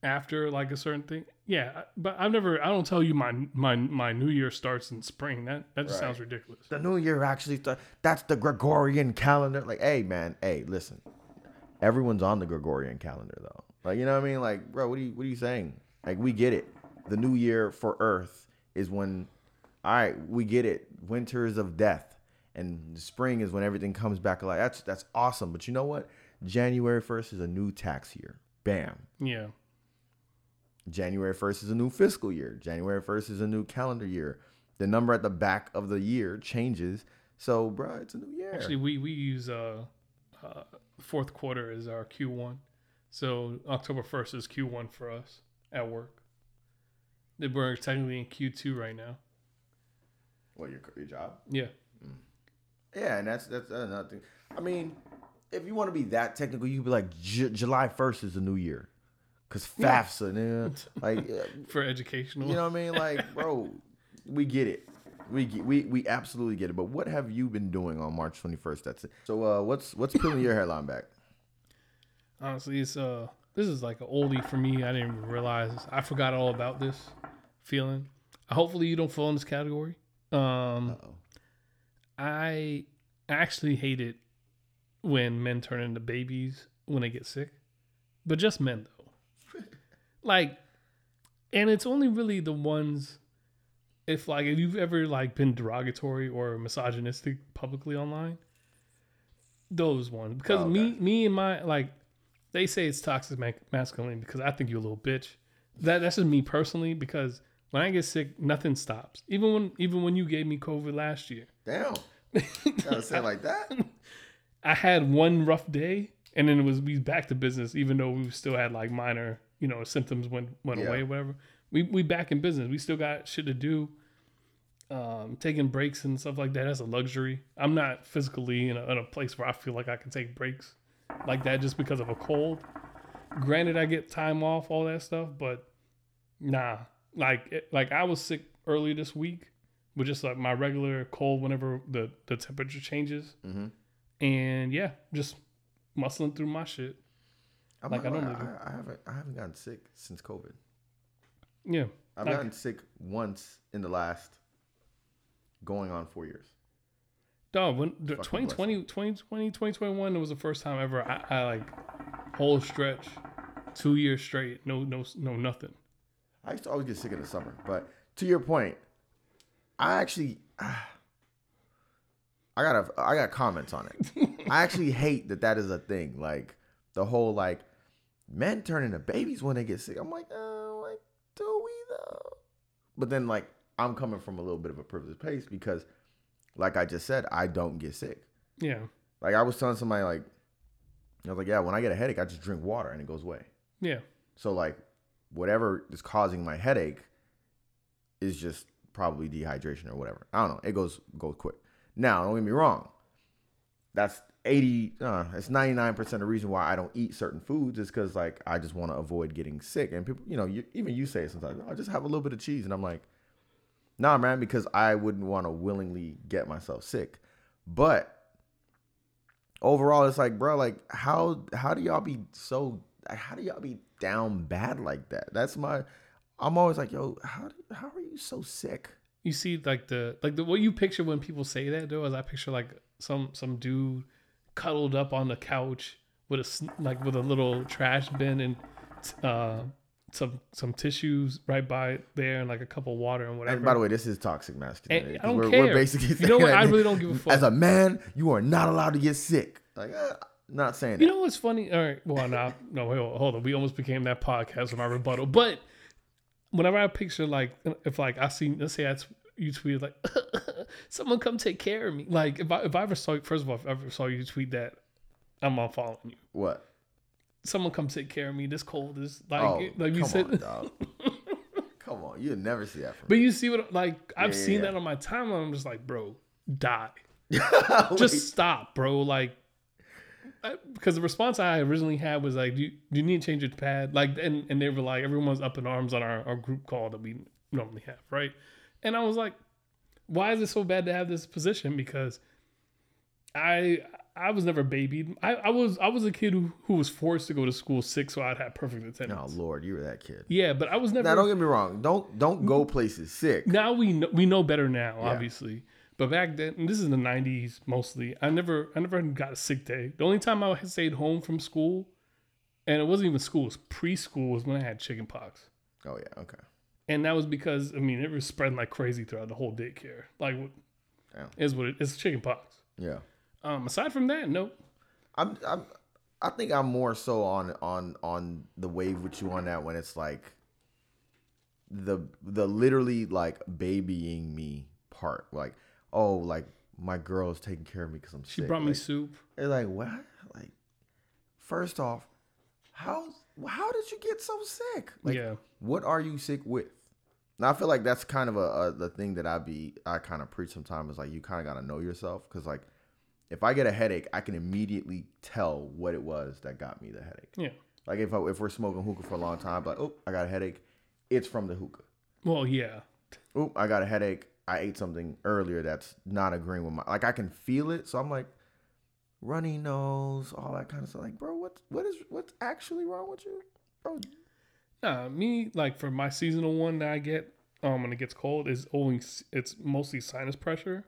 after like a certain thing. Yeah, but I've never. I don't tell you my my my New Year starts in spring. That that just Right. sounds ridiculous. the new year actually th- that's the gregorian calendar. Like hey man hey listen. Everyone's on the gregorian calendar though. Like you know what i mean? Like bro what are you what are you saying? Like we get it. The new year for earth is when all right we get it. Winter is of death. And spring is when everything comes back alive. That's that's awesome. But you know what? January 1st is a new tax year. Bam. Yeah, January 1st is a new fiscal year. January 1st is a new calendar year. The number at the back of the year changes. So, bro, it's a new year. actually, we we use uh, uh fourth quarter as our Q one, so October first is Q one for us at work. That We're technically in Q two right now. what your your job? Yeah. Yeah, and that's that's another thing. I mean, if you want to be that technical, you could be like J- July 1st is a new year, cause FAFSA, nigga. like uh, for educational. you know what I mean? Like, bro, we get it. We get, we we absolutely get it. But what have you been doing on March 21st? That's it. So, uh, what's what's peeling your hairline back? Honestly, it's uh this is like an oldie for me. I didn't even realize I forgot all about this feeling. Hopefully, you don't fall in this category. Um, Uh-oh. I actually hate it when men turn into babies when they get sick, but just men though. Like, and it's only really the ones. If like if you've ever like been derogatory or misogynistic publicly online, those ones because Oh, okay. me me and my like they say it's toxic ma- masculinity because I think you're a little bitch. That that's just me personally because when I get sick, nothing stops. Even when even when you gave me COVID last year, Damn. Gotta say like that. I had one rough day and then it was we back to business, even though we still had like minor, you know, symptoms went went Yeah. away, whatever. We we back in business. We still got shit to do. Um, taking breaks and stuff like that. as a luxury. I'm not physically in a, in a place where I feel like I can take breaks like that just because of a cold. Granted, I get time off, all that stuff, but nah. Like it, like I was sick earlier this week with just like my regular cold whenever the the temperature changes. Mhm. and yeah, just muscling through my shit. I'm Like, I don't gonna I, I haven't I haven't gotten sick since COVID. Yeah, I've Like- gotten sick once in the last going on four years. dog. When the 2020, 2020, 2021 it was the first time ever I, I like whole stretch, two years straight, no no no nothing. I used to always get sick in the summer, but to your point, I actually I got a I got comments on it. I actually hate that that is a thing. Like the whole like men turn into babies when they get sick. I'm like, uh, like do we though? But then like I'm coming from a little bit of a privileged place because, like I just said, I don't get sick. Yeah, Like I was telling somebody like, I was like, yeah, when I get a headache, I just drink water and it goes away. yeah, So like whatever is causing my headache is just probably dehydration or whatever. I don't know. It goes goes quick. Now, don't get me wrong. That's 80 uh, it's 99% of the reason why I don't eat certain foods is cuz like I just want to avoid getting sick. And people, you know, you, even you say sometimes, I'll just have a little bit of cheese and I'm like, "Nah, man, because I wouldn't want to willingly get myself sick." But overall it's like bro like how how do y'all be so how do y'all be down bad like that that's my i'm always like yo how how are you so sick you see like the like the what you picture when people say that though is I picture like some some dude cuddled up on the couch with a like with a little trash bin and uh some some tissues right by there and like a cup of water and whatever. and by the way this is toxic masculinity And I don't we're, care. we're basically You know what? I really don't give a fuck. as a man you are not allowed to get sick like uh, not saying that You know what's funny? All right, well, no, no, wait, hold on. We almost became that podcast with my rebuttal. But whenever I picture like, if like I see, let's say I t- you tweeted like, someone come take care of me. Like if I if I ever saw, first of all, if I ever saw you tweet that, I'm unfollowing you. what Someone come take care of me. This cold is like, oh like you come said. on dog come on you'll never see that But you see what like I've yeah, seen yeah. that on my timeline. I'm just like, bro, die. just stop, bro. Like, because the response I originally had was like, do you, do you need to change your pad? Like, and, and they were like, everyone's up in arms on our, our group call that we normally have, right? And I was like, why is it so bad to have this position? Because I I was never babied. I, I was I was a kid who, who was forced to go to school sick so I'd have perfect oh attendance. lord you were that kid Yeah, but I was never now don't get me wrong don't don't go places sick now we know, we know better now, Yeah. obviously. But back then, and this is the '90s mostly. I never, I never got a sick day. The only time I stayed home from school, and it wasn't even school, it was preschool, was when I had chicken pox, oh yeah okay and that was because I mean it was spreading like crazy throughout the whole daycare. Like, Damn. is what it is chicken pox. yeah Um, aside from that, nope. I'm, I'm I think I'm more so on on on the wave with you on that when it's like the the literally like babying me part like oh like my girl is taking care of me because I'm sick. She sick. brought me like, soup. They're like what like first off how how did you get so sick like yeah, what are you sick with now I feel like that's kind of a, a the thing that I be I kind of preach sometimes is like you kind of got to know yourself because like if I get a headache I can immediately tell what it was that got me the headache. yeah. Like if I, if we're smoking hookah for a long time, like oh I got a headache, it's from the hookah. Well, yeah, Oh I got a headache. I ate something earlier that's not agreeing with my like I can feel it, so I'm like runny nose, all that kind of stuff. Like bro, what what is what's actually wrong with you, bro? Nah, me like for my seasonal one that I get um when it gets cold is only it's mostly sinus pressure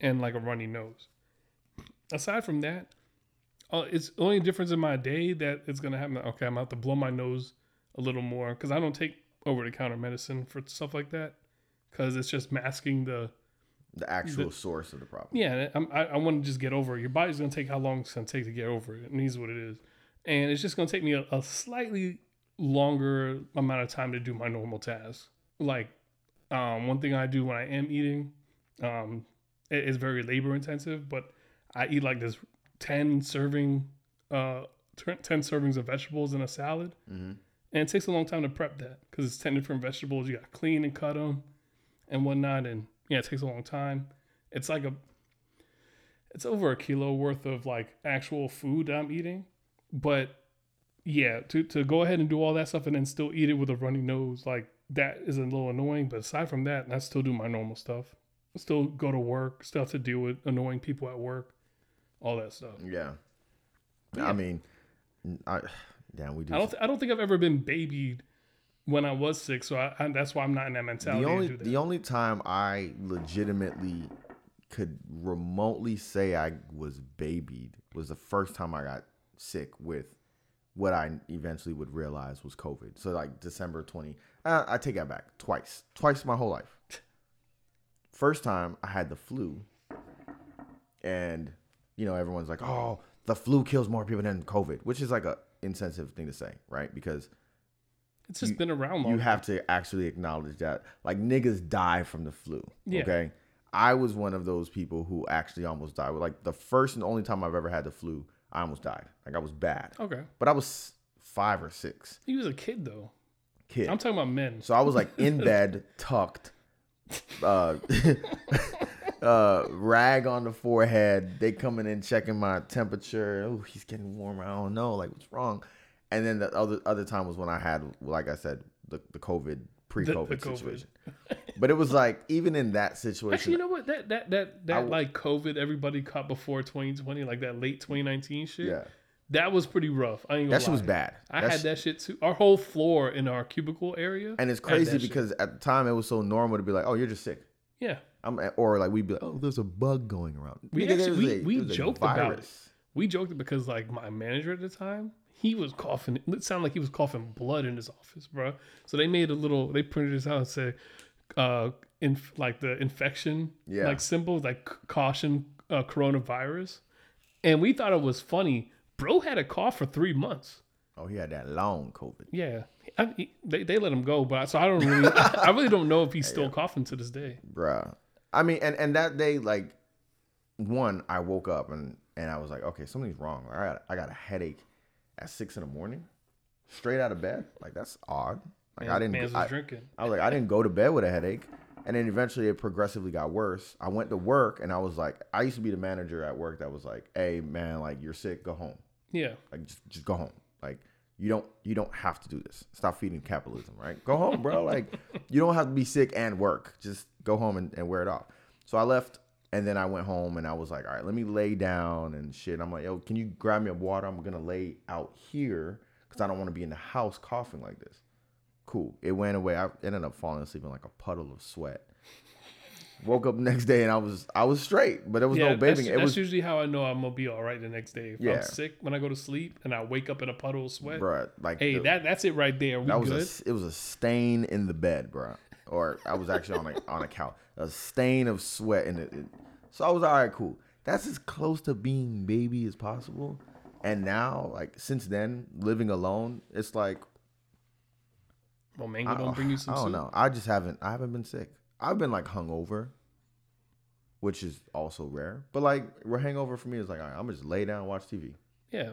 and like a runny nose. Aside from that, uh, it's the only difference in my day that it's gonna happen. Okay, I'm gonna have to blow my nose a little more because I don't take over the counter medicine for stuff like that because it's just masking the The actual source of the problem. yeah. I'm, I I want to just get over it. Your body's gonna take how long it's gonna take to get over it. It needs what it is, and it's just gonna take me a, a slightly longer amount of time to do my normal tasks. Like, um, one thing I do when I am eating, um, it is very labor intensive, but I eat like this ten serving, uh, ten servings of vegetables in a salad, Mm-hmm. and it takes a long time to prep that because it's ten different vegetables. You got to clean and cut them and whatnot, and yeah, it takes a long time. It's like a, it's over a kilo worth of like actual food that I'm eating, but yeah, to to go ahead and do all that stuff and then still eat it with a runny nose, like that is a little annoying. But aside from that, I still do my normal stuff. I still go to work, still have to deal with annoying people at work. all that stuff. Yeah. Yeah. I mean, I damn we do. I don't. Th- I don't think I've ever been babied when I was sick, so I, I, that's why I'm not in that mentality the only to do that. the only time I legitimately could remotely say I was babied was the first time I got sick with what I eventually would realize was COVID. So like December twenty, uh, I take that back twice, twice my whole life. First time I had the flu, and you know everyone's like, "Oh, the flu kills more people than COVID," which is like a insensitive thing to say, right? Because it's just you- been around long. you have to actually acknowledge that like niggas die from the flu Yeah. okay i was one of those people who actually almost died like the first and only time i've ever had the flu i almost died. Like i was bad. Okay. but i was five or six. He was a kid though. kid. I'm talking about men. so i was like in bed tucked uh uh rag on the forehead. They coming in checking my temperature. Oh he's getting warmer. I don't know. Like what's wrong? And then the other other time was when i had like i said the, the covid pre-covid The- the COVID. situation but it was like even in that situation Actually, you know what? That that that that I- like COVID everybody caught before 2020, like that late 2019 shit. yeah That was pretty rough. I ain't gonna that shit was bad I That had that shit too. Our whole floor in our cubicle area. and it's crazy that shit. because at the time it was so normal to be like oh you're just sick yeah, I'm, or like we'd be like, oh, there's a bug going around. We Nigga, actually- we- we joked about it. we joked it because like my manager at the time, he was coughing. It sounded like he was coughing blood in his office, bro. So they made a little. They printed this out and said, uh, in like the infection, Yeah. like symbol, like caution, uh, coronavirus, and we thought it was funny. Bro had a cough for three months. Oh, he had that long COVID. Yeah, I, he- they they let him go, but so I don't really, I really don't know if he's still coughing to this day. Bruh. I mean, and, and that day, like, one, I woke up and, and I was like, okay, something's wrong. I got, I got a headache at six in the morning, straight out of bed. Like, that's odd. Like, I didn't, I, drinking. I was like, I didn't go to bed with a headache. And then eventually it progressively got worse. I went to work and I was like, I used to be the manager at work that was like, hey, man, like, you're sick, go home. Yeah, Like just, just go home. Like you don't you don't have to do this. Stop feeding capitalism, right? Go home, bro. Like you don't have to be sick and work. Just go home and, and wear it off. So I left and then I went home and I was like, all right, let me lay down and shit. I'm like, yo, can you grab me a water? I'm gonna lay out here because I don't want to be in the house coughing like this. Cool. It went away. I ended up falling asleep in like a puddle of sweat. Woke up next day and I was I was straight, but there was yeah. no that's. It that's was usually how I know I'm gonna be all right the next day. If Yeah. I'm sick when I go to sleep and I wake up in a puddle of sweat. bruh, like Hey, the- that that's it right there. We That was good? a it was a stain in the bed, bro. Or I was actually on a on a couch, a stain of sweat and it. it- So I was all right, cool. That's as close to being baby as possible. And now, like since then, living alone, it's like well, mango I, don't bring you some I don't soup. know. I just haven't. I haven't been sick. I've been like hungover, which is also rare. But like, we're hangover for me is like, all right, I'm just lay down, and watch TV. Yeah,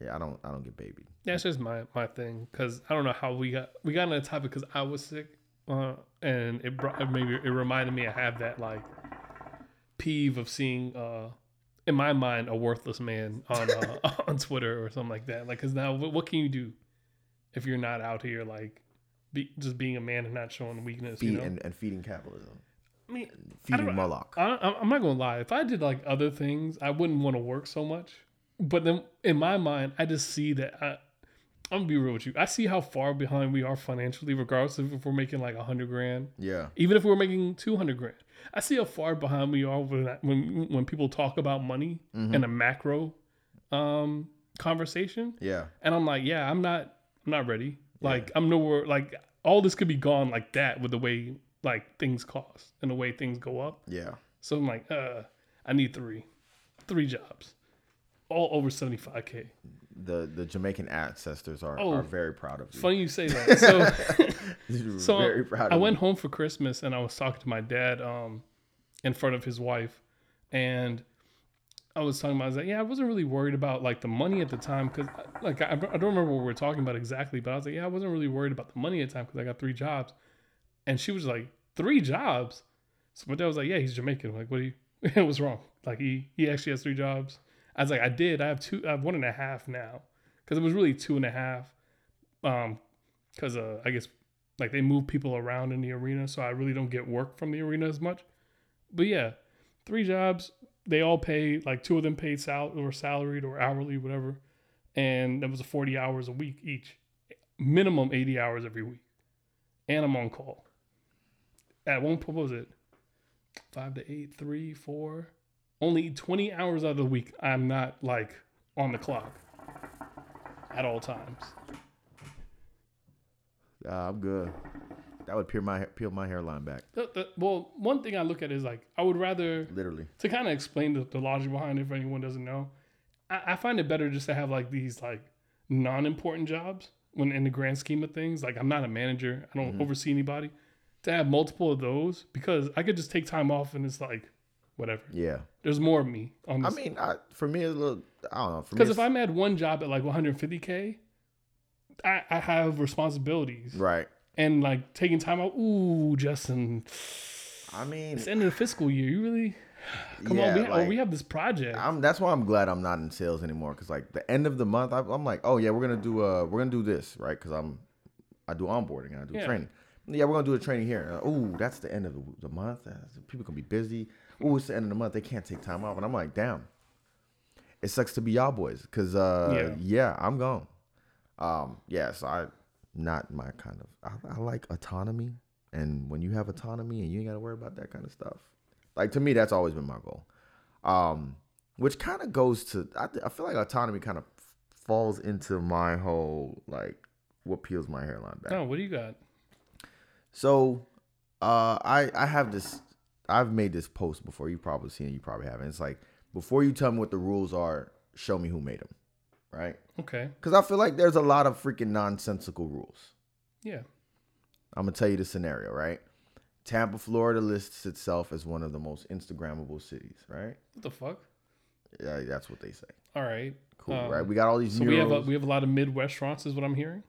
Yeah, I don't. I don't get babied. that's just my my thing because I don't know how we got we got on the topic because I was sick, uh, and it brought maybe it reminded me I have that like peeve of seeing uh in my mind a worthless man on uh, on Twitter or something like that. Like, because now what, what can you do if you're not out here like be, just being a man and not showing weakness? Feed you know? and, and feeding capitalism, I mean, feeding don't- Moloch. I, I- I'm not gonna lie. If I did like other things, I wouldn't want to work so much. But then in my mind, I just see that I, I'm gonna be real with you. I see how far behind we are financially, regardless of if we're making like a hundred grand, yeah, even if we're making two hundred grand. I see how far behind we are when when when people talk about money in a macro um, conversation, yeah, and I'm like, yeah, I'm not, I'm not ready. Like I'm nowhere. Like all this could be gone like that with the way like things cost and the way things go up. yeah. So I'm like, uh, I need three, three jobs, all over 75k. The the Jamaican ancestors are, Oh. are very proud of you. Funny you say that. So, so very proud I went you. home for Christmas and I was talking to my dad, um, in front of his wife, and I was talking about, I was like, yeah, I wasn't really worried about like the money at the time because, like, I, I don't remember what we were talking about exactly, but I was like, yeah, I wasn't really worried about the money at the time because I got three jobs, and she was like, three jobs. So my dad was like, yeah, he's Jamaican. I'm like, what do you? What's wrong? Like he he actually has three jobs. I was like, I did. I have two. I have one and a half now because it was really two and a half. Um, because uh, I guess like they move people around in the arena, so I really don't get work from the arena as much. But yeah, three jobs, they all pay like two of them paid sal or salaried or hourly, whatever, and that was forty hours a week each, minimum eighty hours every week, and I'm on call. At one what was it, five to eight, three, four, only twenty hours out of the week I'm not like on the clock at all times. Uh, I'm good. That would peel my peel my hairline back, The, the, well, one thing I look at is like I would rather literally. to kind of explain the, the logic behind it if anyone doesn't know. I, I find it better just to have like these like non-important jobs when in the grand scheme of things. Like I'm not a manager, I don't Mm-hmm. oversee anybody. To have multiple of those because I could just take time off and it's like whatever. Yeah. There's more of me on I mean, I, for me, it's a little. I don't know. Because if I'm at one job at like 150k, I, I have responsibilities right. and like taking time out. Ooh, Justin, I mean, it's the end of the fiscal year. You really come yeah, on? We, oh, we have this project. I'm, that's why I'm glad I'm not in sales anymore. Cause like the end of the month, I, I'm like, oh yeah, we're gonna do uh, we're gonna do this, right? Cause I'm, I do onboarding and I do Yeah. training. Yeah, we're gonna do a training here. Uh, Ooh, that's the end of the, the month. Uh, people gonna be busy. Ooh, it's the end of the month. They can't take time off, and I'm like, damn. It sucks to be y'all boys, cause uh, Yeah. yeah, I'm gone. Um, yeah, so I, not my kind of. I, I like autonomy, and when you have autonomy and you ain't gotta worry about that kind of stuff. Like to me, that's always been my goal. Um, which kind of goes to I, I feel like autonomy kind of falls into my whole like what peels my hairline back. oh, what do you got? So, uh, I I have this. I've made this post before. You probably seen it. You probably haven't. It's like before you tell me what the rules are, show me who made them, right? Okay. Because I feel like there's a lot of freaking nonsensical rules. Yeah. I'm gonna tell you the scenario, right? Tampa, Florida lists itself as one of the most Instagrammable cities, right? What the fuck? Yeah, that's what they say. All right. Cool, Um, right? We got all these So we have a, we have a lot of mid restaurants, is what I'm hearing.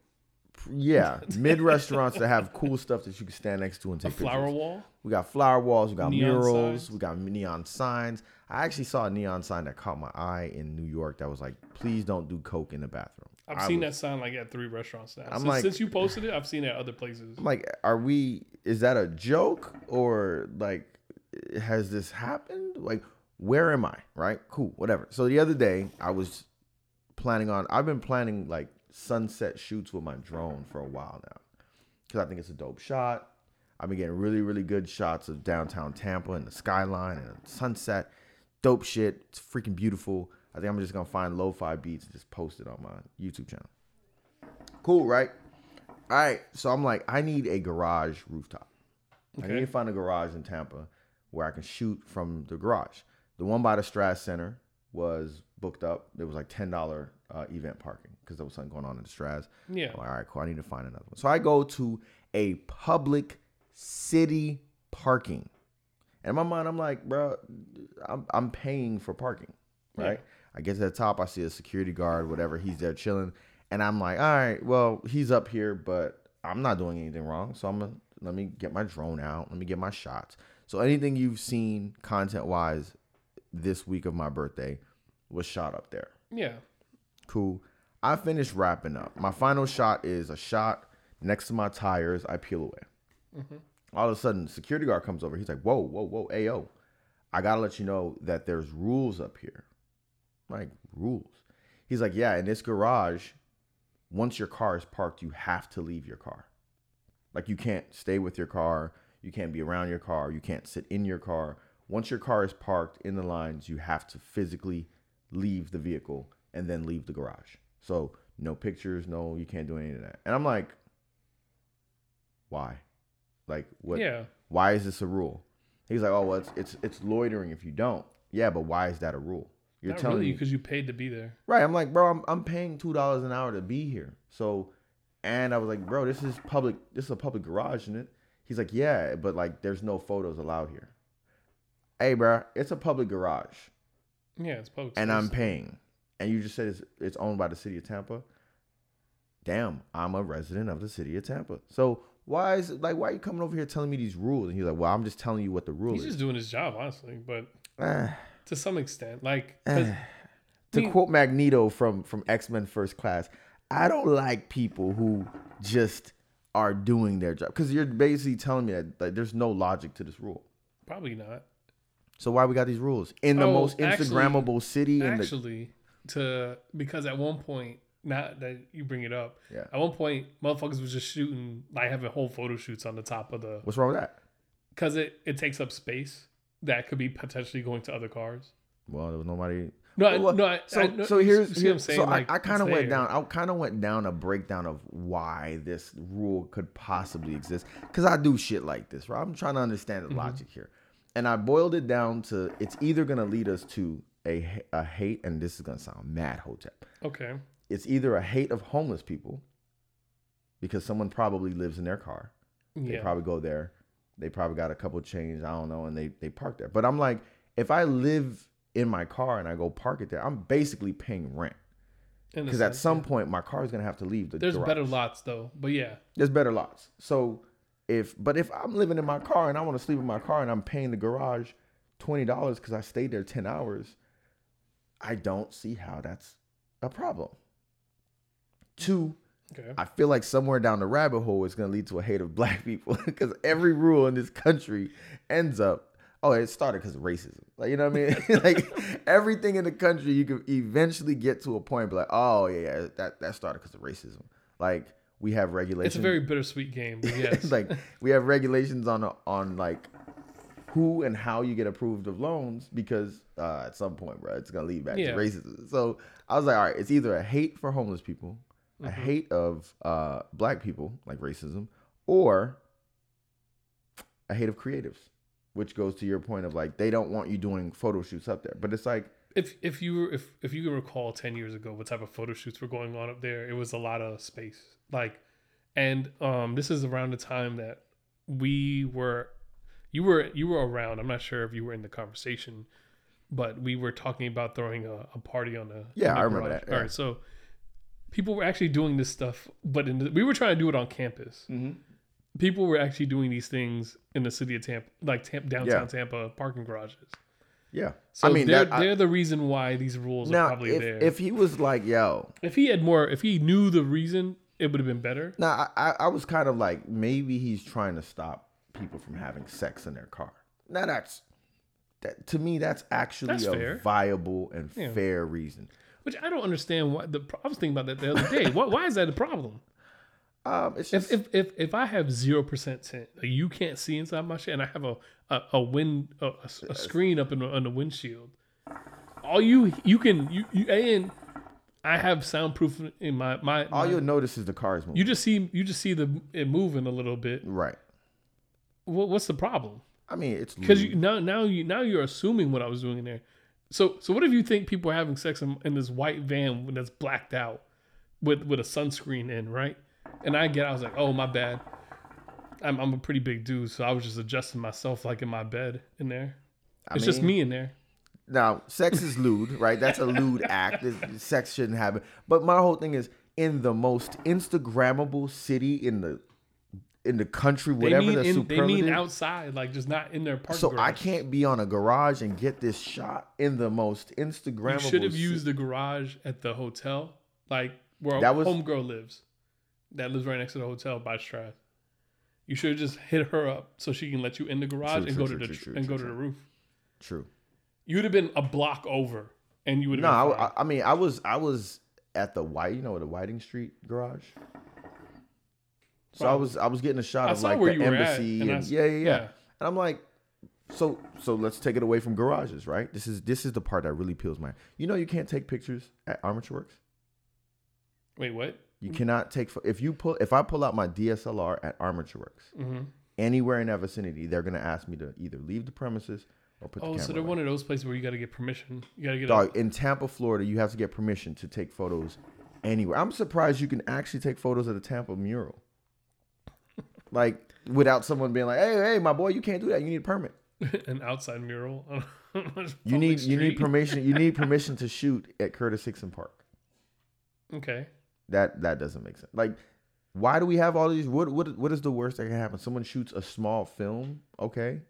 Yeah, mid restaurants that have cool stuff that you can stand next to and take A flower pictures. wall. We got flower walls, we got Neon murals, signs. we got neon signs. I actually saw a neon sign that caught my eye in New York that was like, "Please don't do coke in the bathroom." I've I seen was- that sign like at three restaurants now. I'm since, like- since you posted it, I've seen it at other places. I'm like, are we? Is that a joke or like, has this happened? Like, where am I? Right? Cool. Whatever. So the other day, I was planning on. I've been planning like sunset shoots with my drone for a while now, because I think it's a dope shot. I've been getting really, really good shots of downtown Tampa and the skyline and the sunset. Dope shit. It's freaking beautiful. I think I'm just gonna find lo-fi beats and just post it on my YouTube channel. Cool, right? All right, so I'm like, I need a garage rooftop. I need to find a garage in Tampa where I can shoot from the garage. The one by the Straz Center was booked up. It was like ten dollar uh, event parking because there was something going on in the Straz. Yeah. Like, all right, cool. I need to find another one. So I go to a public city parking, and in my mind, I'm like, bro, I'm I'm paying for parking, right? I get to the top, I see a security guard, whatever. He's there chilling, and I'm like, all right, well, he's up here, but I'm not doing anything wrong, so I'm gonna let me get my drone out, let me get my shots. So anything you've seen content wise this week of my birthday was shot up there. Yeah. Cool. I finished wrapping up. My final shot is a shot next to my tires. I peel away. Mm-hmm. All of a sudden, security guard comes over. He's like, "Whoa, whoa, whoa, ayo! I gotta let you know that there's rules up here." Like rules. He's like, "Yeah, in this garage, once your car is parked, you have to leave your car. Like you can't stay with your car. You can't be around your car. You can't sit in your car. Once your car is parked in the lines, you have to physically leave the vehicle and then leave the garage. So no pictures, no, you can't do any of that. And I'm like, why? Like what? Yeah. Why is this a rule? He's like, oh well, it's it's it's loitering if you don't. Yeah, but why is that a rule? You're Not telling really me because you paid to be there. Right. I'm like, bro, I'm, I'm paying two dollars an hour to be here. So, and I was like, bro, this is public. This is a public garage, isn't it? He's like, yeah, but like, there's no photos allowed here. Hey, bro, it's a public garage, Yeah, it's public. and I'm paying. And you just said it's it's owned by the city of Tampa. Damn, I'm a resident of the city of Tampa. So why is it like why are you coming over here telling me these rules? And he's like, well, I'm just telling you what the rule He's is. just doing his job, honestly, but Ah. to some extent, like to mean- quote Magneto from from X Men First Class, I don't like people who just are doing their job because you're basically telling me that like, there's no logic to this rule. probably not. So why we got these rules in the Oh, most actually- Instagrammable city in the Actually, to because at one point, not that you bring it up, Yeah. At one point, motherfuckers was just shooting, like having whole photo shoots on the top of the, What's wrong with that? because it it takes up space that could be potentially going to other cars. Well, there was nobody. No, I- Well, no. I, so I, no, so here's, what I'm saying. so like, I, I kind of went there. down I kind of went down a breakdown of why this rule could possibly exist because I do shit like this right I'm trying to understand Mm-hmm. the logic here and I boiled it down to it's either gonna lead us to a a hate and this is gonna sound mad hotep Okay. it's either a hate of homeless people because someone probably lives in their car they Yeah. probably go there. They probably got a couple change, I don't know, and they they park there. But I'm like, if I live in my car and I go park it there, I'm basically paying rent because at some yeah. point my car is gonna have to leave the. there's garage. better lots though. But yeah, There's better lots. So if but if I'm living in my car and I want to sleep in my car and I'm paying the garage twenty dollars because I stayed there ten hours, I don't see how that's a problem. Two, okay. I feel like somewhere down the rabbit hole is going to lead to a hate of black people because every rule in this country ends up. Oh, it started because of racism. Like you know what I mean? like everything in the country, you can eventually get to a point, be like, oh yeah, that that started because of racism. Like we have regulations. It's a very bittersweet game. But yes. like we have regulations on on like who and how you get approved of loans because uh, at some point, bro, it's gonna lead back Yeah. to racism. So I was like, all right, it's either a hate for homeless people, a Mm-hmm. hate of uh, black people, like racism, or a hate of creatives, which goes to your point of like they don't want you doing photo shoots up there. But it's like, if if you were if if you can recall 10 years ago what type of photo shoots were going on up there it was a lot of space like and um this is around the time that we were you were you were around i'm not sure if you were in the conversation but we were talking about throwing a, a party on the Yeah, the I remember garage. that, yeah. all right so people were actually doing this stuff but in the, we were trying to do it on campus mm-hmm. people were actually doing these things in the city of tampa like Tampa, downtown Yeah. tampa parking garages yeah. so I mean, they're, that, I- they're the reason why these rules are now probably if, there. if he was like, yo, if he had more, if he knew the reason, it would have been better. Now, I- I was kind of like, maybe he's trying to stop people from having sex in their car. Now, that's that to me, that's actually That's a fair. viable and Yeah. fair reason. Which I don't understand. Why the I was thinking about that the other day. why, why is that a problem? Um, it's If just if if, if I have zero percent tint, like you can't see inside my shit, and I have a a, a wind a, a a screen up in the, on the windshield, all you you can you, you and I have soundproof in my my. all my- you'll notice is the cars moving. you just see you just see the it moving a little bit. right. What, what's the problem? I mean, it's Because you now now you now you're assuming what I was doing in there. So so what if you think people are having sex in, in this white van when that's blacked out with with a sunscreen in, right? And I get I was like, oh my bad. I'm I'm a pretty big dude, so I was just adjusting myself like in my bed in there. I It's just me in there. Now, sex is lewd, right? That's a lewd act. Sex shouldn't happen. But my whole thing is in the most Instagrammable city in the in the country, They whatever mean the in, they mean outside, like just not in their parking So garage. I can't be on a garage and get this shot in the most You Instagrammable. should have used the garage at the hotel, like where That was- homegirl lives. That lives right next to the hotel by Straz. You should have just hit her up so she can let you in the garage True, and true, go to true, the and go to the roof. True. You would have been a block over, and you would No, been I. I mean, I was I was at the White, you know, the Whiting Street garage. So I was I was getting a shot I of like the at, embassy and and, I yeah, yeah, yeah, yeah. And I'm like, so so let's take it away from garages, right? This is this is the part that really peels my. You know, you can't take pictures at Armature Works. Wait, what? You cannot take if you pull if I pull out my DSLR at Armature Works hmm anywhere in that vicinity, they're gonna ask me to either leave the premises or put the Oh, camera. so they're away. one of those places where you got to get permission. You got to get Dog, in Tampa, Florida, you have to get permission to take photos anywhere. I'm surprised you can actually take photos of the Tampa mural. Like without someone being like, "Hey, hey, my boy, you can't do that. You need a permit. an outside mural. You need you need permission. You need permission to shoot at Curtis Hixon Park." Okay. That that doesn't make sense. Like, why do we have all these? What what what is the worst that can happen? Someone shoots a small film. Okay,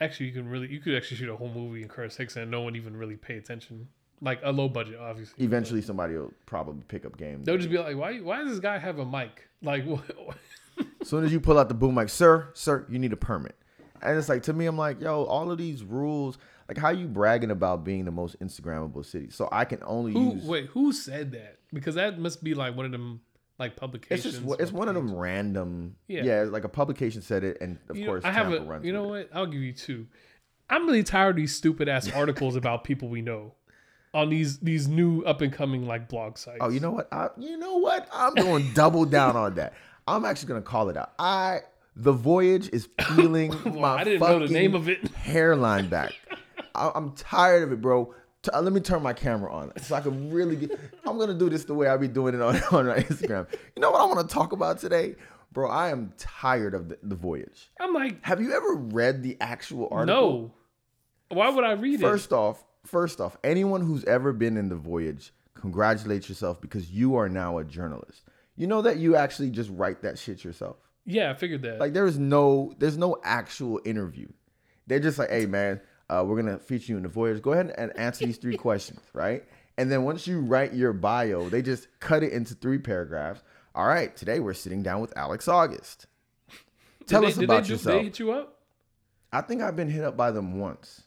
Actually, you can really you could actually shoot a whole movie in Curtis Hixon and no one even really pay attention. Like a low budget, obviously. eventually somebody will probably pick up game. They'll just be like, why? Why does this guy have a mic? Like. As soon as you pull out the boom mic, sir, sir, you need a permit. And it's like to me, I'm like, yo, all of these rules, like how you bragging about being the most Instagrammable city. So I can only Who use wait? Who said that? Because that must be like one of them like publications. it's just it's one of them random Yeah. yeah. like a publication said it and of You know, course I have Tampa a. runs You know it. what? I'll give you two. I'm really tired of these stupid ass articles about people we know on these these new up and coming like blog sites. Oh, you know what? I, you know what? I'm going to double down on that. I'm actually going to call it out. I the voyage is peeling my I didn't know the fucking name of it. hairline back. I, I'm tired of it, bro. T- uh, let me turn my camera on so I can really get. I'm gonna do this the way I be doing it on on my Instagram. You know what I want to talk about today, bro? I am tired of the, the voyage. I'm like, Have you ever read the actual article? no. Why would I read it? First off, first off, anyone who's ever been in the voyage, congratulate yourself because you are now a journalist. You know that you actually just write that shit yourself. Yeah, I figured that. Like there is no, there's no actual interview. They're just like, hey man, uh, we're gonna feature you in the voyage. Go ahead and answer these three questions, right? And then once you write your bio, they just cut it into three paragraphs. All right, today we're sitting down with Alex August. Tell they- us did about they yourself. They hit you up. I think I've been hit up by them once.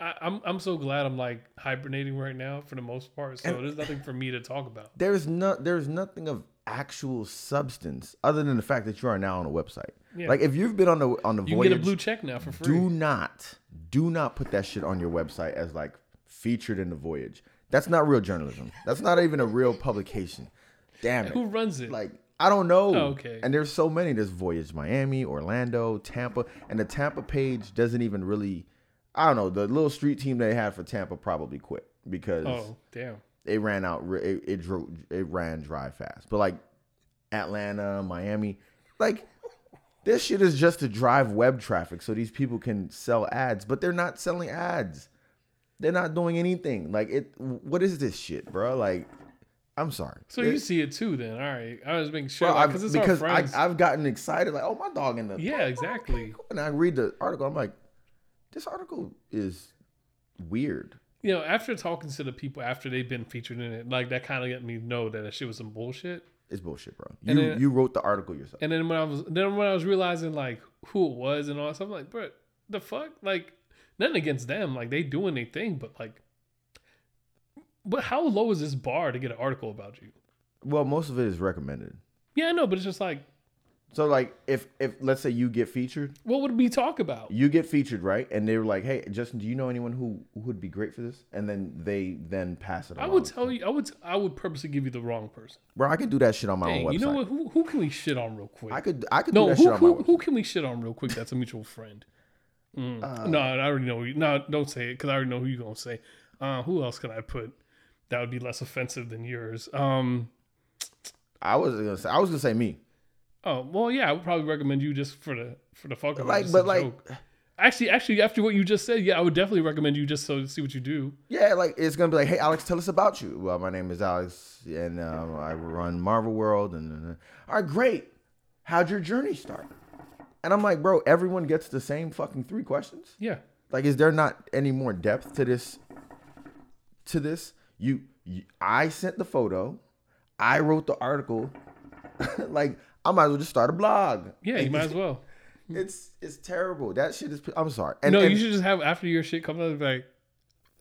I, I'm I'm so glad I'm like hibernating right now for the most part. So there's nothing for me to talk about. there's no there's nothing of actual substance other than the fact that you are now on a website. Yeah. Like if you've been on the on the Voyage You voyage, get a blue check now for free. do not do not put that shit on your website as like featured in the voyage. That's not real journalism. That's not even a real publication. Damn it. Who runs it? Like I don't know. Oh, okay. And there's so many. There's Voyage Miami, Orlando, Tampa, and the Tampa page doesn't even really. I don't know. The little street team they had for Tampa probably quit because oh damn. it ran out. It it, drew, it ran dry fast. But like Atlanta, Miami, like this shit is just to drive web traffic so these people can sell ads. But they're not selling ads. They're not doing anything. Like it. What is this shit, bro? Like, I'm sorry. So It- you see it too, then? All right. I was being sure Bro, like, I've- cause it's because I. I've gotten excited, like, oh, my dog in the. yeah, exactly. And I read the article, I'm like, this article is weird. You know, after talking to the people after they've been featured in it, like that kind of let me know that that shit was some bullshit. It's bullshit, bro. You then- you wrote the article yourself. And then when I was then when I was realizing like who it was and all that stuff, I'm like, bro, the fuck? Like, nothing against them. Like they doing their thing, but like, but how low is this bar to get an article about you? Well, most of it is recommended. Yeah, I know, but it's just like, So, like, if if let's say you get featured, what would we talk about? you get featured, right? And they were like, hey, Justin, do you know anyone who, who would be great for this? And then they then pass it I would tell you, I would, I would purposely give you the wrong person. Bro, I could do that shit on my Dang, own website. you know what? Who, who can we shit on real quick? I could I could no, do that who, shit on my who, who can we shit on real quick? That's a mutual friend. Mm. Uh, no, I already know. Who you, no, don't say it because I already know who you're gonna say. Uh, who else can I put that would be less offensive than yours? Um, I was gonna say I was gonna say me. Oh well, yeah, I would probably recommend you just for the for the fuck of it. Like, just but like, joke. actually, actually, after what you just said, yeah, I would definitely recommend you just so to see what you do. Yeah, like it's gonna be like, hey, Alex, tell us about you. Well, my name is Alex, and um, I run Marvel World. And uh, all right, great. How'd your journey start? And I'm like, bro, everyone gets the same fucking three questions. Yeah, Like, is there not any more depth to this? To this, you, you I sent the photo, I wrote the article. like, I might as well just start a blog. yeah, you might as well. It's it's terrible. That shit is. I'm sorry. And, no, and- you should just have after your shit comes out, be like,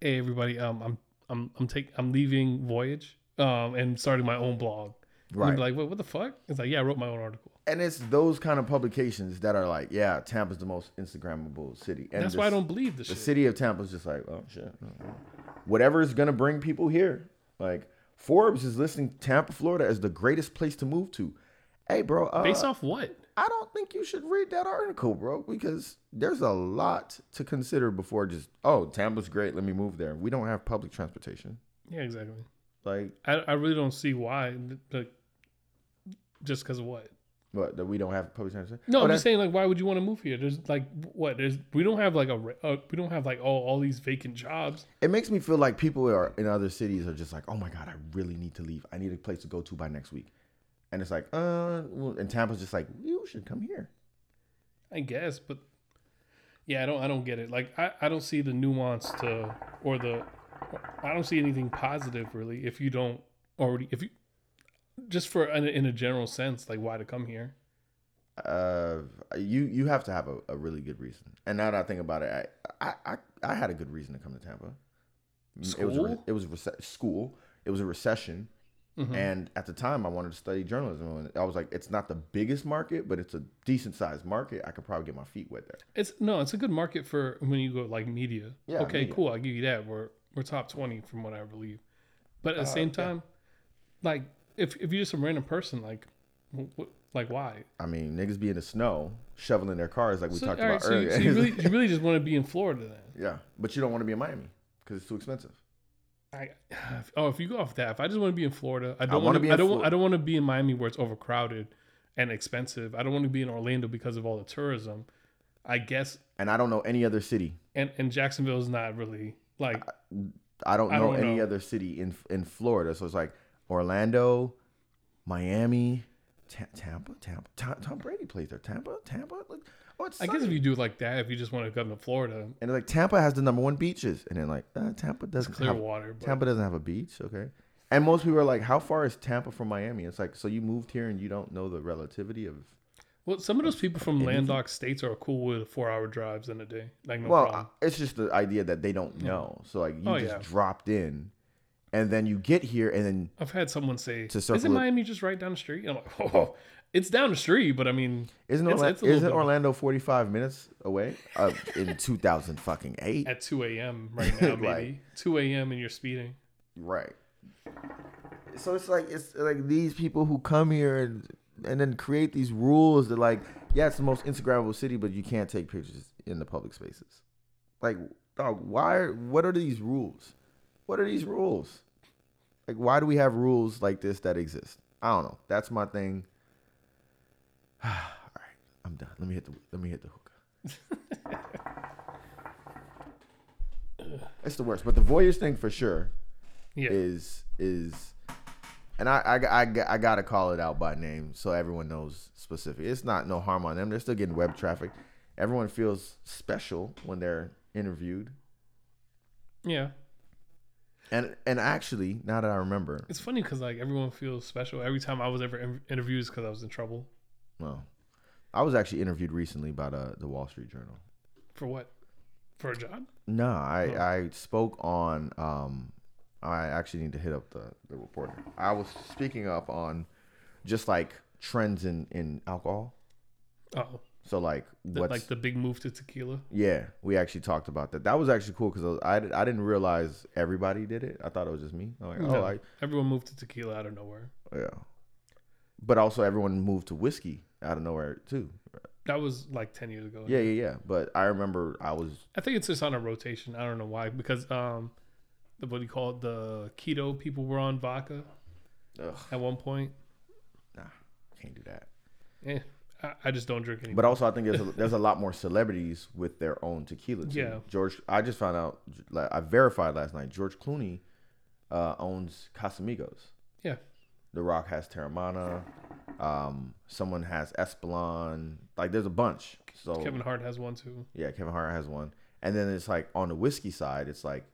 hey everybody, um, I'm I'm I'm taking I'm leaving Voyage, um, and starting my own blog. Right. like, what, what the fuck? It's like, yeah, I wrote my own article. and it's those kind of publications that are like, yeah, Tampa's the most Instagrammable city. And That's the why I don't believe this The shit. city of Tampa's just like, oh shit, whatever is gonna bring people here. Like Forbes is listing Tampa, Florida, as the greatest place to move to. Hey, bro, uh, Based off what? I don't think you should read that article, bro, because there's a lot to consider before just, oh, Tampa's great, let me move there. We don't have public transportation. Yeah, exactly. Like, I, I really don't see why. Like, just because of what? what? That we don't have public transportation? No, Oh, I'm just saying, like, why would you want to move here? There's like, what? There's we don't have like a uh, we don't have like all all these vacant jobs. It makes me feel like people are in other cities are just like, oh my god, I really need to leave. I need a place to go to by next week, and it's like, uh, and Tampa's just like, you should come here. I guess, but yeah, I don't I don't get it. Like, I I don't see the nuance to or the I don't see anything positive really if you don't already if you just for in a, in a general sense like why to come here. Uh, you you have to have a, a really good reason. And now that I think about it, I I, I, I had a good reason to come to Tampa. It was a it was a school. It was a recession, Mhm. and at the time, I wanted to study journalism. And I was like, it's not the biggest market, but it's a decent sized market. I could probably get my feet wet there. It's no, it's a good market for when you go like media. Yeah, okay, media. cool. I'll give you that. We're we're top twenty from what I believe. But at the Uh, same yeah. time, like if if you're just a random person, like wh- wh- like why? I mean, niggas be in the snow shoveling their cars like we So, talked right, about so, you, earlier. so you really you really just want to be in Florida then? yeah, but you don't want to be in Miami because it's too expensive. I, oh, if you go off that, if I just want to be in Florida, I don't wanna be be. I don't. Flo- I don't want to be in Miami where it's overcrowded and expensive. I don't want to be in Orlando because of all the tourism. I guess, And I don't know any other city. and and Jacksonville is not really like I don't I know don't any know. other city in in Florida. So it's like Orlando, Miami, Ta- Tampa, Tampa. Ta- Tom Brady plays there. Tampa, Tampa. Like, oh, it's I guess if you do it like that, if you just want to come to Florida, and like Tampa has the number one beaches, and then like uh, Tampa doesn't clear have water. But Tampa doesn't have a beach. Okay. And most people are like, "How far is Tampa from Miami?" It's like, so you moved here and you don't know the relativity of. well, some of those people from Anything? landlocked states are cool with four-hour drives in a day. Like no well, problem. it's just the idea that they don't know. So like, you Oh, just yeah. dropped in, and then you get here, and then I've had someone say, To "Isn't Miami just right down the street?" I'm like, "Oh, it's down the street, but I mean, Isn't It's- Orla- it's isn't Orlando forty five minutes away? Uh, in two thousand fucking eight, at 2 a.m. right now, Right. maybe 2 a.m. and you're speeding." right? So it's like it's like these people who come here and and then create these rules that like yeah it's the most Instagrammable city, but you can't take pictures in the public spaces. Like dog, why? Are, what are these rules? What are these rules? Like why do we have rules like this that exist? I don't know. That's my thing. All right, I'm done. Let me hit the let me hit the hookah. it's the worst, but the voyeurs thing for sure Yeah, is is, and I, I I I gotta call it out by name so everyone knows specific. It's not no harm on them. They're still getting web traffic. Everyone feels special when they're interviewed. yeah. And and actually, now that I remember, It's funny because like everyone feels special every time I was ever in- interviewed because I was in trouble. Well, I was actually interviewed recently by the the Wall Street Journal. For what? For a job? No, I Oh. I spoke on. Um, I actually need to hit up the the reporter. I was speaking up on just like trends in in alcohol. Oh, So like the, what's like the big move to tequila. yeah, we actually talked about that. That was actually cool because I, I didn't realize everybody did it. I thought it was just me. Like, No, oh, I, everyone moved to tequila out of nowhere. yeah. But also everyone moved to whiskey out of nowhere too. That was like ten years ago. Yeah, yeah, yeah. But I remember I was I think it's just on a rotation. I don't know why because um, the what do you call it? The keto people were on vodka ugh, at one point. Nah, can't do that. Eh, I, just don't drink anymore. But also, I think there's a, there's a lot more celebrities with their own tequila. Too. Yeah. George. I just found out. Like, I verified last night. George Clooney uh, owns Casamigos. Yeah. The Rock has Teremana. Um, someone has Espolon. Like, there's a bunch. So Kevin Hart has one too. yeah, Kevin Hart has one. And then it's like on the whiskey side, it's like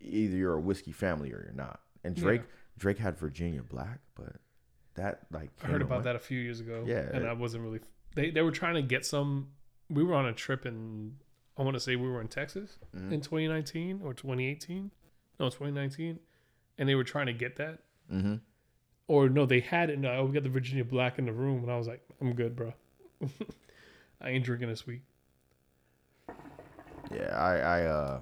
either you're a whiskey family or you're not. And Yeah. Drake Drake had Virginia Black, but that like I heard about that a few years ago. Yeah. and I wasn't really. They they were trying to get some. We were on a trip in. I want to say we were in Texas Mhm. in 2019 or 2018. No, 2019, and they were trying to get that. Mhm. Or no, they had it. No, we got the Virginia Black in the room, and I was like, I'm good, bro. I ain't drinking this week. Yeah, I, I, uh,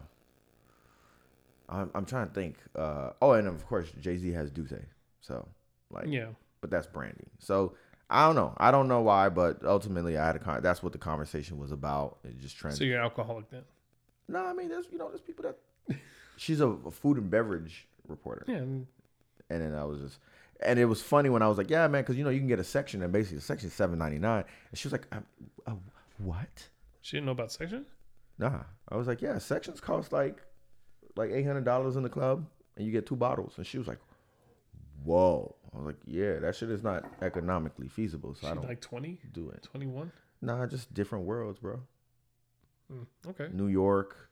I'm, I'm trying to think. Uh, oh, and of course, Jay Z has D'Ussé. So, like, Yeah, but that's branding. So, I don't know. I don't know why, but ultimately, I had a con- that's what the conversation was about. It just trend. so you're an alcoholic then. no, I mean, there's you know, there's people that she's a, a food and beverage reporter, Yeah, and and then I was just. And it was funny when I was like, "Yeah, man," because you know you can get a section, and basically the section is seven ninety nine, and she was like, um, uh, "What?" she didn't know about section. Nah, I was like, yeah, sections cost like like eight hundred dollars in the club, and you get two bottles. And she was like, whoa. I was like, yeah, that shit is not economically feasible, so I don't like 20, do it. 21. Nah, just different worlds, bro. Mm, okay. New York,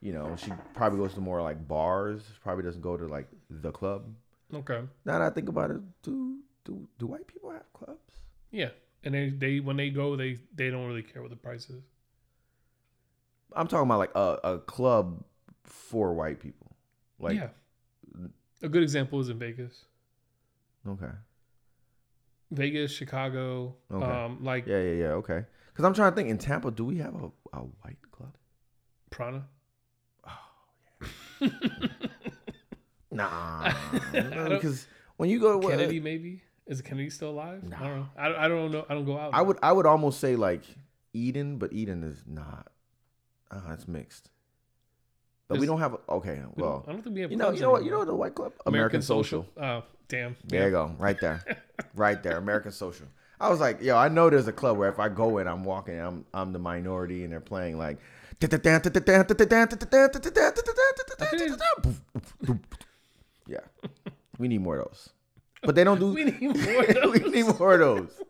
you know, she probably goes to more like bars. Probably doesn't go to like the club. Okay. Now that I think about it, do do do white people have clubs? Yeah, and they they when they go they they don't really care what the price is. I'm talking about like a, a club for white people. Like yeah, a good example is in Vegas. okay. Vegas, Chicago, Okay. um, like Yeah, yeah, yeah. Okay. Because I'm trying to think. In Tampa, do we have a, a white club? Prana. Nah, because when you go to Kennedy, maybe is Kennedy still alive? I don't know. I, I don't know. I don't go out. I would I would almost say like Eden, but Eden is not. Uh, it's mixed. But we don't have. Okay, well, I don't think we have. you know, you know what, you know the white club, American, Social. Oh, damn. There you go, right there, right there, American Social. I was like, yo, I know there's a club where if I go in, I'm walking, I'm I'm the minority, and they're playing like. Yeah, we need more of those, but they don't do. We need more of those. we need more of those,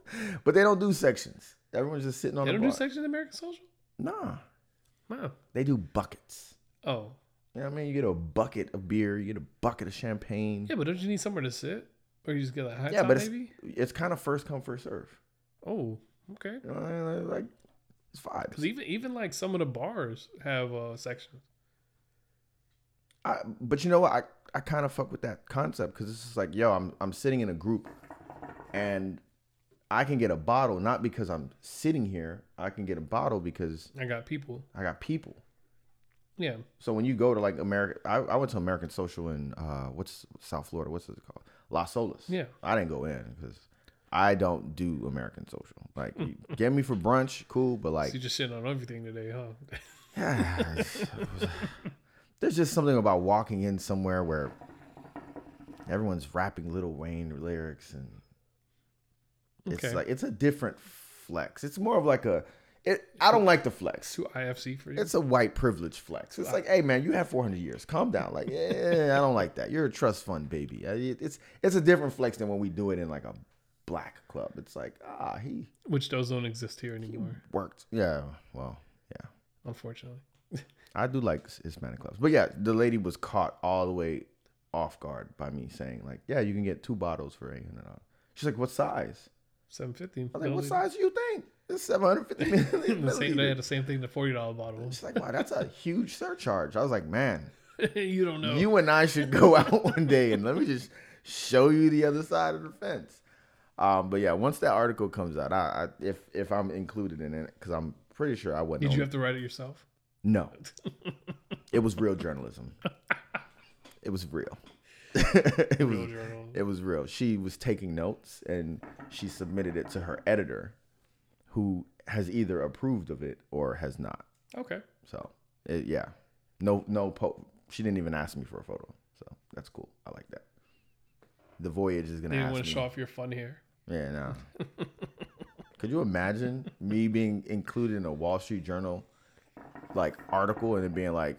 but they don't do sections. Everyone's just sitting on They the They don't do sections section American Social. Nah, No. they do buckets. Oh, You know what I mean? You get a bucket of beer, you get a bucket of champagne. yeah, but don't you need somewhere to sit, or you just get a hot Yeah, top but it's, maybe? it's kind of first come first serve. Oh, okay. You know I mean? Like it's vibes. Because even even like some of the bars have uh sections. I, but you know what? I, I kind of fuck with that concept because it's just like, yo, I'm I'm sitting in a group, and I can get a bottle not because I'm sitting here. I can get a bottle because I got people. I got people. Yeah, So when you go to like America, I, I went to American Social in uh, what's South Florida? What's it called? Las Olas. Yeah. I didn't go in because I don't do American Social. Like, you get me for brunch, cool, but like, so you just sitting on everything today, huh? yeah, it's- it was- there's just something about walking in somewhere where everyone's rapping Lil Wayne lyrics and it's Okay. like it's a different flex. It's more of like a. It, I don't like the flex. Too IFC for you. It's a white privilege flex. It's like, hey man, you have 400 years. Calm down. Like, yeah, I don't like that. You're a trust fund baby. It's it's a different flex than when we do it in like a black club. It's like, ah, he Which those don't exist here anymore, worked. Yeah, well, yeah. unfortunately. I do like Hispanic clubs, but yeah, the lady was caught all the way off guard by me saying like, yeah, you can get two bottles for 800. dollars. She's like, what size? Seven fifty. I was like, what size do you think? It's 750 The same, they had the same thing. The forty dollar bottle. She's like, wow, that's a huge surcharge. I was like, man. you don't know. You and I should go out one day and let me just show you the other side of the fence. Um, but yeah, once that article comes out, I, I if if I'm included in it, because I'm pretty sure I wasn't. Did you have to write it yourself? No, it was real journalism. It was real. it was Real journal. it was real. She was taking notes and she submitted it to her editor, who has either approved of it or has not. Okay. So it, yeah, no no po- She didn't even ask me for a photo, so that's cool. I like that. The voyage is gonna didn't ask want to show off your fun hair. Yeah, no. Could you imagine me being included in a Wall Street Journal like article and it being like,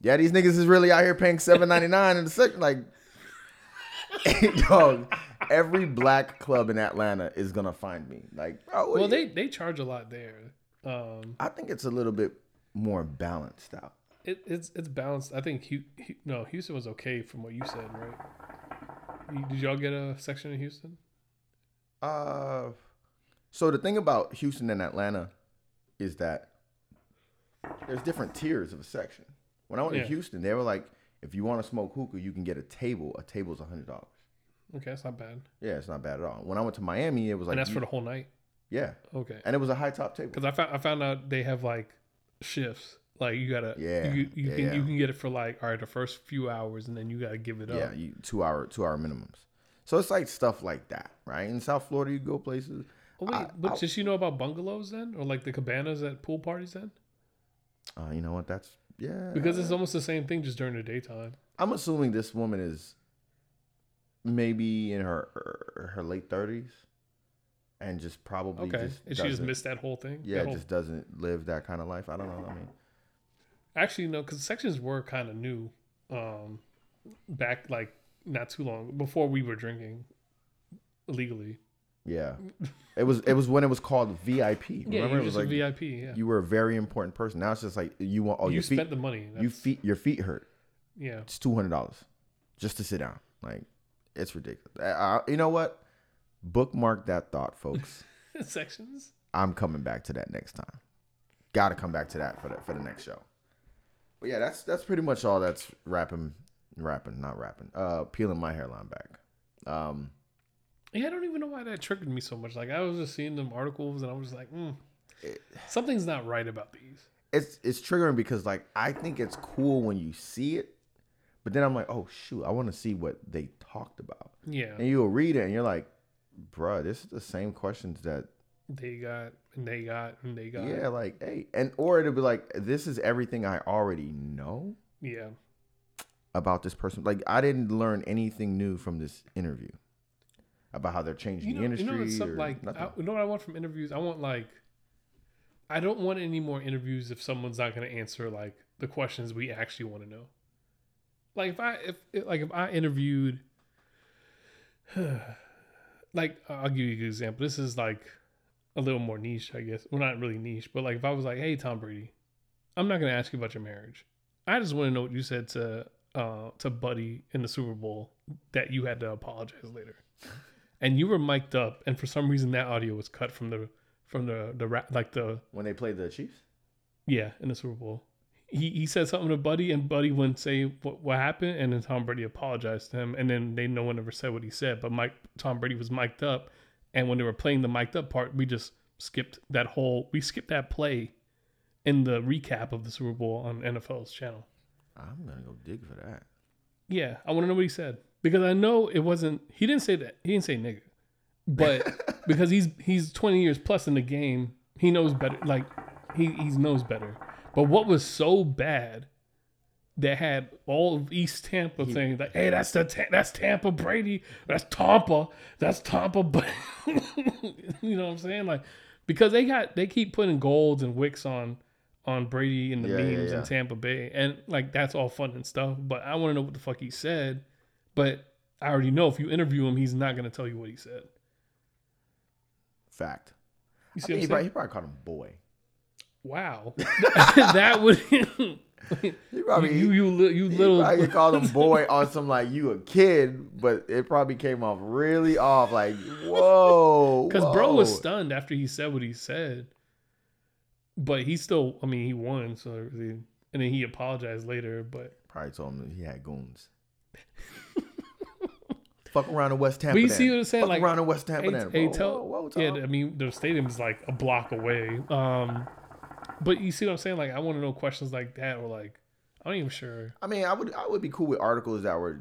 "Yeah, these niggas is really out here paying seven ninety nine in the second like." Dog, every black club in Atlanta is gonna find me. Like, bro, Well, they they charge a lot there. Um, I think it's a little bit more balanced out. it, it's it's balanced. I think Hu- Hu- no Houston was okay from what you said, right? Did y'all get a section in Houston? Uh, so the thing about Houston and Atlanta is that there's different tiers of a section. When I went Yeah. to Houston, they were like, if you want to smoke hookah, you can get a table. A table's a hundred dollars. Okay, that's not bad. Yeah, it's not bad at all. When I went to Miami, it was like, and that's you- for the whole night. yeah, Okay. and it was a high top table. Because I found I found out they have like shifts. Like you gotta Yeah, you, you yeah, can yeah. you can get it for like all right the first few hours and then you gotta give it Yeah, up. you, two hour two hour minimums. So it's like stuff like that, right? In South Florida, you go places. Oh, wait, I- but I- just you know about bungalows then, or like the cabanas at pool parties then? Uh, you know what? That's yeah. Because it's almost the same thing, just during the daytime. I'm assuming this woman is maybe in her her, late thirties, and just probably Okay, just and she just missed that whole thing. Yeah, whole- just doesn't live that kind of life. I don't know. I mean, actually no, because sections were kind of new, um, back like not too long before we were drinking legally. Yeah, it was it was when it was called VIP. Yeah, Remember, you're it was just like a VIP. Yeah, you were a very important person. Now it's just like you want. Oh, you your feet. spent the money. you That's- feet. Your feet hurt. yeah. It's two hundred dollars just to sit down. Like it's ridiculous. I, you know what? Bookmark that thought, folks. sections. I'm coming back to that next time. Got to come back to that for the for the next show. But yeah, that's that's pretty much all. That's rapping, rapping, not rapping. Uh, peeling my hairline back. Um, Yeah, I don't even know why that triggered me so much. Like I was just seeing them articles, and I was just like, mm, something's not right about these. it's it's triggering because like I think it's cool when you see it, but then I'm like, oh shoot, I want to see what they talked about, Yeah, and you'll read it and you're like, bruh, this is the same questions that they got and they got and they got. yeah, like hey, and or it'll be like this is everything I already know yeah. about this person. Like I didn't learn anything new from this interview about how they're changing You know, the industry you know, it's or something like. I, you know what I want from interviews. I want like, I don't want any more interviews if someone's not going to answer like the questions we actually want to know. Like if I if like if I interviewed, like I'll give you a good example. This is like a little more niche, I guess. Well, not really niche, but like if I was like, "Hey, Tom Brady, I'm not going to ask you about your marriage. I just want to know what you said to uh to Buddy in the Super Bowl that you had to apologize later." and you were mic'd up, and for some reason that audio was cut from the from the the rap like the when they played the Chiefs. yeah in the Super Bowl. He he said something to Buddy, and Buddy wouldn't say what, what happened, and then Tom Brady apologized to him, and then they no one ever said what he said. But Mike Tom Brady was mic'd up, and when they were playing the mic'd up part, we just skipped that whole we skipped that play in the recap of the Super Bowl on NFL's channel. I'm gonna go dig for that. Yeah, I want to know what he said because I know it wasn't. He didn't say that. He didn't say nigga, but because he's he's twenty years plus in the game, he knows better. Like he he knows better. But what was so bad that had all of East Tampa saying like, "Hey, that's the Ta- that's Tampa Brady, that's Tampa, that's Tampa," but you know what I'm saying? Like because they got they keep putting golds and wicks on on Brady and the Yeah, yeah, memes yeah. in Tampa Bay, and like that's all fun and stuff. But I want to know what the fuck he said. But I already know if you interview him, he's not gonna tell you what he said. Fact. You I see mean, he, probably, he probably called him boy. Wow, that would He probably you you you he little probably called him boy on some like you a kid, but it probably came off really off. Like whoa, because bro was stunned after he said what he said. But he still, I mean, he won, so and then he apologized later. But Probably told him that he had goons. Fuck around in West Tampa. But you see what I'm saying? Fuck Like, around in West Tampa. Hey, then. hey, Whoa, tell, whoa, whoa, yeah, I mean, the stadium's like a block away. Um, but you see what I'm saying? Like, I want to know questions like that, or like, I'm not even sure. I mean, I would I would be cool with articles that were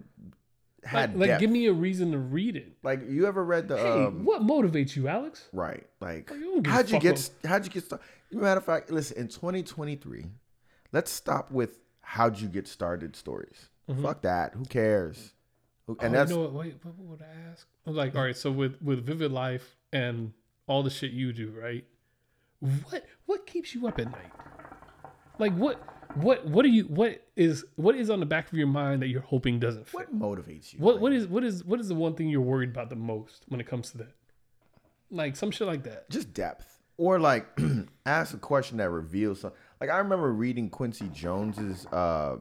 had Like, like give me a reason to read it. like you ever read the Hey, um, what motivates you, Alex? right? Like Like, you a how'd you get what- how'd you get started? Matter of fact, listen. In 2023, let's stop with how'd you get started stories. Fuck that. Who cares? And oh, that's you know what? Wait, what would I ask? I'm like, all right, so with with Vivid Life and all the shit you do, right? What what keeps you up at night? Like what what what are you what is what is on the back of your mind that you're hoping doesn't fit? what motivates you. What what is what is what is the one thing you're worried about the most when it comes to that? Like some shit like that. just depth or like ask a question that reveals something like i remember reading quincy jones's uh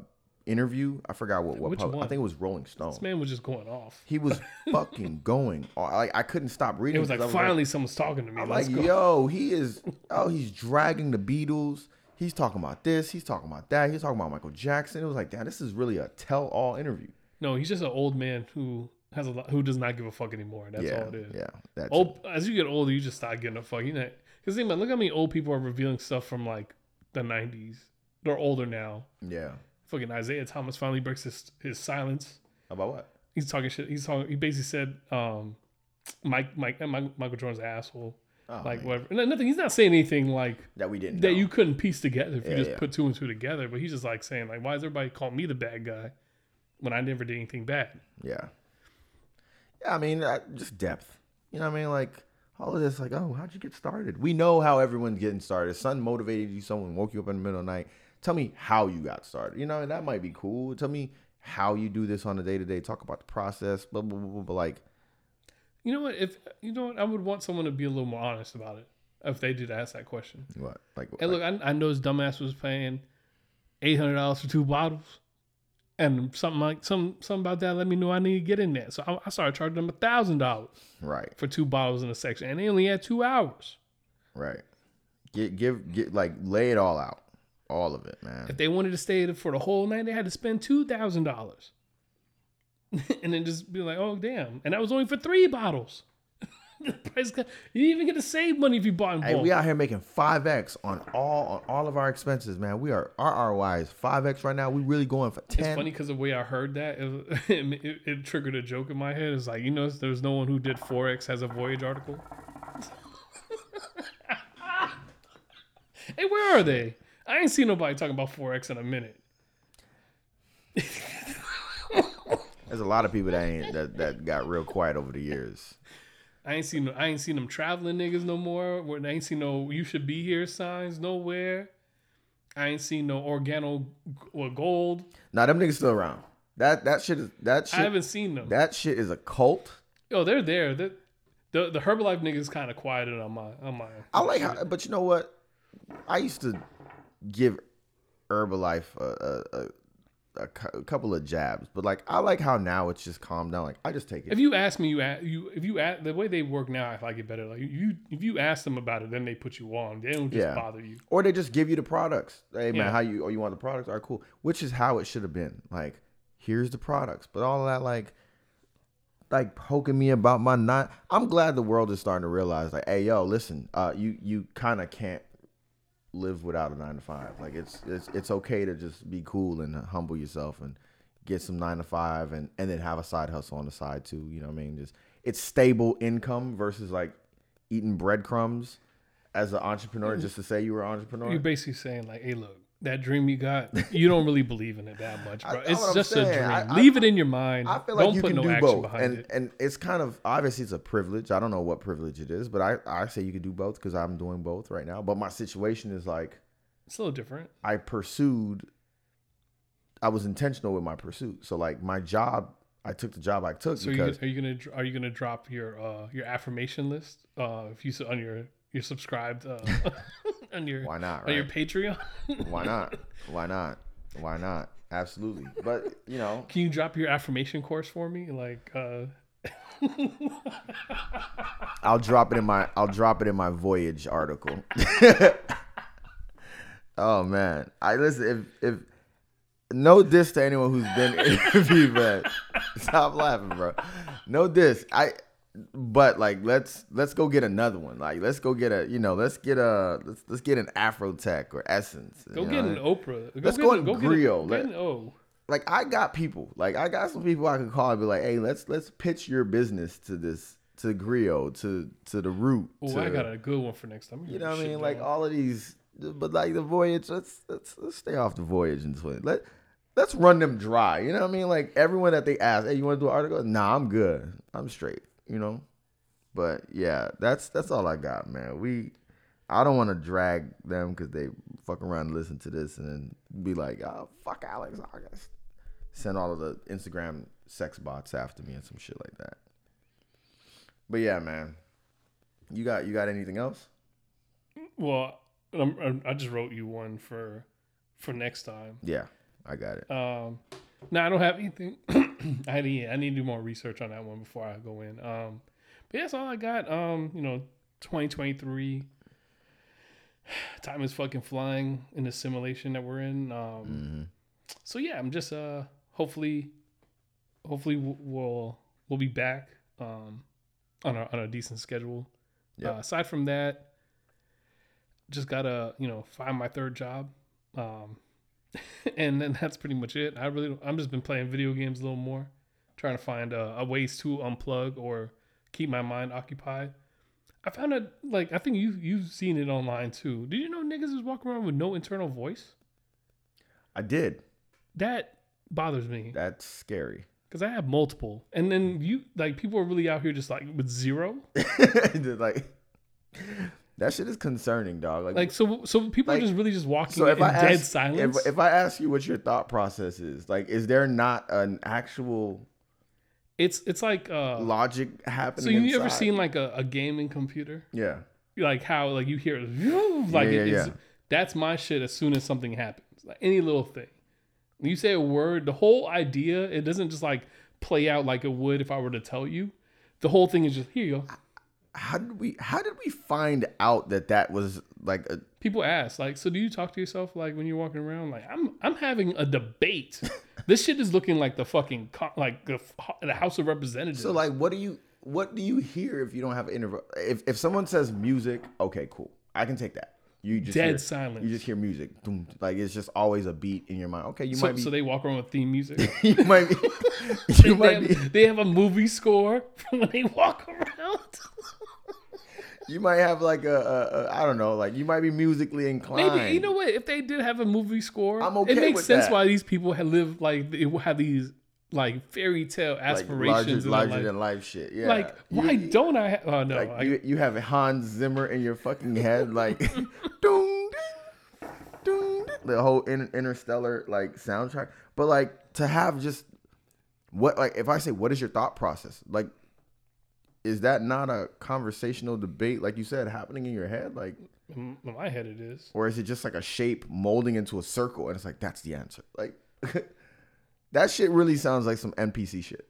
interview i forgot what what Which pub- i think it was rolling stone This man was just going off. he was fucking going like i couldn't stop reading It was like I finally someone's talking to me. I'm Let's like go. yo he is oh he's dragging the beatles he's talking about this he's talking about that he's talking about michael jackson it was like damn this is really a tell-all interview No, he's just an old man who has a lot, who does not give a fuck anymore. That's yeah all it is. yeah that's Old, as you get older, you just start giving a fuck. You know, because look how many old people are revealing stuff from like the '90s. They're older now. yeah Fucking Isiah Thomas finally breaks his his silence. about what He's talking shit. He's talking. He basically said, um, "Mike, Mike, Mike Michael Jordan's an asshole." oh, like man. whatever. No, Nothing. He's not saying anything like that we didn't that know. you couldn't piece together if you just yeah. put two and two together. But he's just like saying like, "Why is everybody calling me the bad guy when I never did anything bad?" Yeah. Yeah, I mean, I, just depth. You know what I mean? Like, all of this, like, oh, how'd you get started? We know how everyone's getting started. Something motivated you, someone woke you up in the middle of the night. Tell me how you got started. You know, and that might be cool. Tell me how you do this on a day to day. Talk about the process, blah, blah, blah, blah. Like, You know what? If you know what, I would want someone to be a little more honest about it if they did ask that question. what? Like, And look, I, I know his dumbass was paying eight hundred dollars for two bottles, and something like some something about that let me know I need to get in there. So I, I started charging them a thousand dollars Right. for two bottles in a section, and they only had two hours. Right. Get give get like lay it all out. All of it, man. If they wanted to stay for the whole night, they had to spend two thousand dollars, and then just be like, "Oh damn!" And that was only for three bottles. the price you didn't even get to save money if you bought in bulk. Hey, we out here making five x on all on all of our expenses, man. We are our ROI is five x right now. We really going for ten. It's funny because the way I heard that, it, it, it triggered a joke in my head. It's like, you know, there's no one who did Forex as a Voyage article. hey, where are they? I ain't seen nobody talking about Forex in a minute. There's a lot of people that ain't that, that got real quiet over the years. I ain't seen I ain't seen them traveling niggas no more. I ain't seen no you should be here signs nowhere. I ain't seen no organo or gold. Now them niggas still around. That that shit is that shit. I haven't seen them. that shit is a cult. oh, they're there. the the Herbalife niggas kind of quieted on my on my. I like how, but you know what? I used to give Herbalife a, a, a, a cou- a couple of jabs, but like I like how now it's just calmed down. Like I just take it. If you ask me, you ask, you if you ask, the way they work now, if I get better, like you if you ask them about it, then they put you on. They don't just Yeah. bother you. or they just give you the products. Hey man, Yeah. how you? Oh, you want the products? All right, cool. Which is how it should have been. Like, here's the products, but all that like, like poking me about my not. I'm glad the world is starting to realize like, hey yo, listen, uh, you you kind of can't live without a nine to five. Like it's it's it's okay to just be cool and humble yourself and get some nine to five and and then have a side hustle on the side too. You know what I mean? Just it's stable income versus like eating breadcrumbs as an entrepreneur just to say you were an entrepreneur. You're basically saying like, hey, look, that dream you got, you don't really believe in it that much, bro. I- it's just a dream. I- I- Leave it in your mind. I feel like don't you put can no do both, and it. and it's kind of obviously it's a privilege. I don't know what privilege it is, but I I say you can do both because I'm doing both right now. But my situation is like It's a little different. I pursued. I was intentional with my pursuit. So like my job, I took the job I took So because are you gonna are you gonna drop your uh your affirmation list uh if you on your you're subscribed uh on your why not? on your Patreon? Why not? Why not? Why not? Absolutely. But you know, Can you drop your affirmation course for me? Like uh I'll drop it in my I'll drop it in my voyage article. oh man, I listen if if no diss to anyone who's been interviewed, man. Stop laughing, bro. No diss. I but like let's let's go get another one. Like let's go get a you know let's get a let's let's get an Afro Tech or Essence. go get an Oprah. Go Let's go get a- get Let- an- oh. like I got people. Like I got some people I can call and be like, hey, let's let's pitch your business to this to Griot to to the root. Oh, I got a good one for next time. you know what I mean? Like all of these, but like the voyage. Let's let's let's stay off the voyage and twin. Let let's run them dry. You know what I mean? Like everyone that they ask, hey, you want to do an article? Nah, I'm good. I'm straight. You know. But yeah, that's that's all I got, man. We. I don't want to drag them because they fuck around and listen to this and then be like, oh, fuck Alex August. Send all of the Instagram sex bots after me and some shit like that. But yeah, man. You got you got anything else? Well, I'm, I'm- I just wrote you one for for next time. Yeah, I got it. Um, no, I don't have anything. I need I need to do more research on that one before I go in. Um, but yeah, that's all I got. Um, you know, 2023. Time is fucking flying in the simulation that we're in. Um, hmm so yeah, I'm just uh hopefully hopefully we'll we'll be back um on a on a decent schedule. Yep. Uh, aside from that, just gotta you know find my third job, um, and then that's pretty much it. I really I'm just been playing video games a little more, trying to find uh, a ways to unplug or keep my mind occupied. I found it like I think you you've seen it online too. Did you know niggas is walking around with no internal voice? I did. That bothers me That's scary. because I have multiple, and then you like people are really out here just like with zero. like that shit is concerning, dog. Like, Like so, so people Like, are just really just walking so in dead silence. if, if I ask you what your thought process is, like, is there not an actual it's it's like uh, logic happening? so you ever seen like a, a gaming computer? Yeah. Like how like you hear like Yeah, it yeah, yeah. That's my shit. As soon as something happens, like any little thing, When you say a word, the whole idea it doesn't just like play out like it would if I were to tell you. The whole thing is just here you go. How did we how did we find out that that was like a People ask like, so do you talk to yourself like when you're walking around? Like I'm I'm having a debate. this shit is looking like the fucking co- like the, the House of Representatives. so like what do you what do you hear if you don't have an interval? If if someone says music, okay, cool. I can take that. You just Dead hear, silence. You just hear music. Like it's just always a beat in your mind. Okay, you so, might be so they walk around with theme music. you might be they, you might have, be they have a movie score when they walk around. You might have like a, a, a I don't know, like you might be musically inclined. Maybe you know what? If they did have a movie score, I'm okay it makes sense that. why these people have lived like they have these like fairy tale like aspirations larger, larger life. than life shit. Yeah. Like, why you- don't I? Ha- oh no, like I, you, you have Hans Zimmer in your fucking head, like doom, ding, doom, ding, the whole in, interstellar like soundtrack. But like to have just what like if I say what is your thought process? Like is that not a conversational debate, like you said, happening in your head? Like in my head it is. or is it just like a shape molding into a circle and it's like that's the answer? Like that shit really sounds like some NPC shit.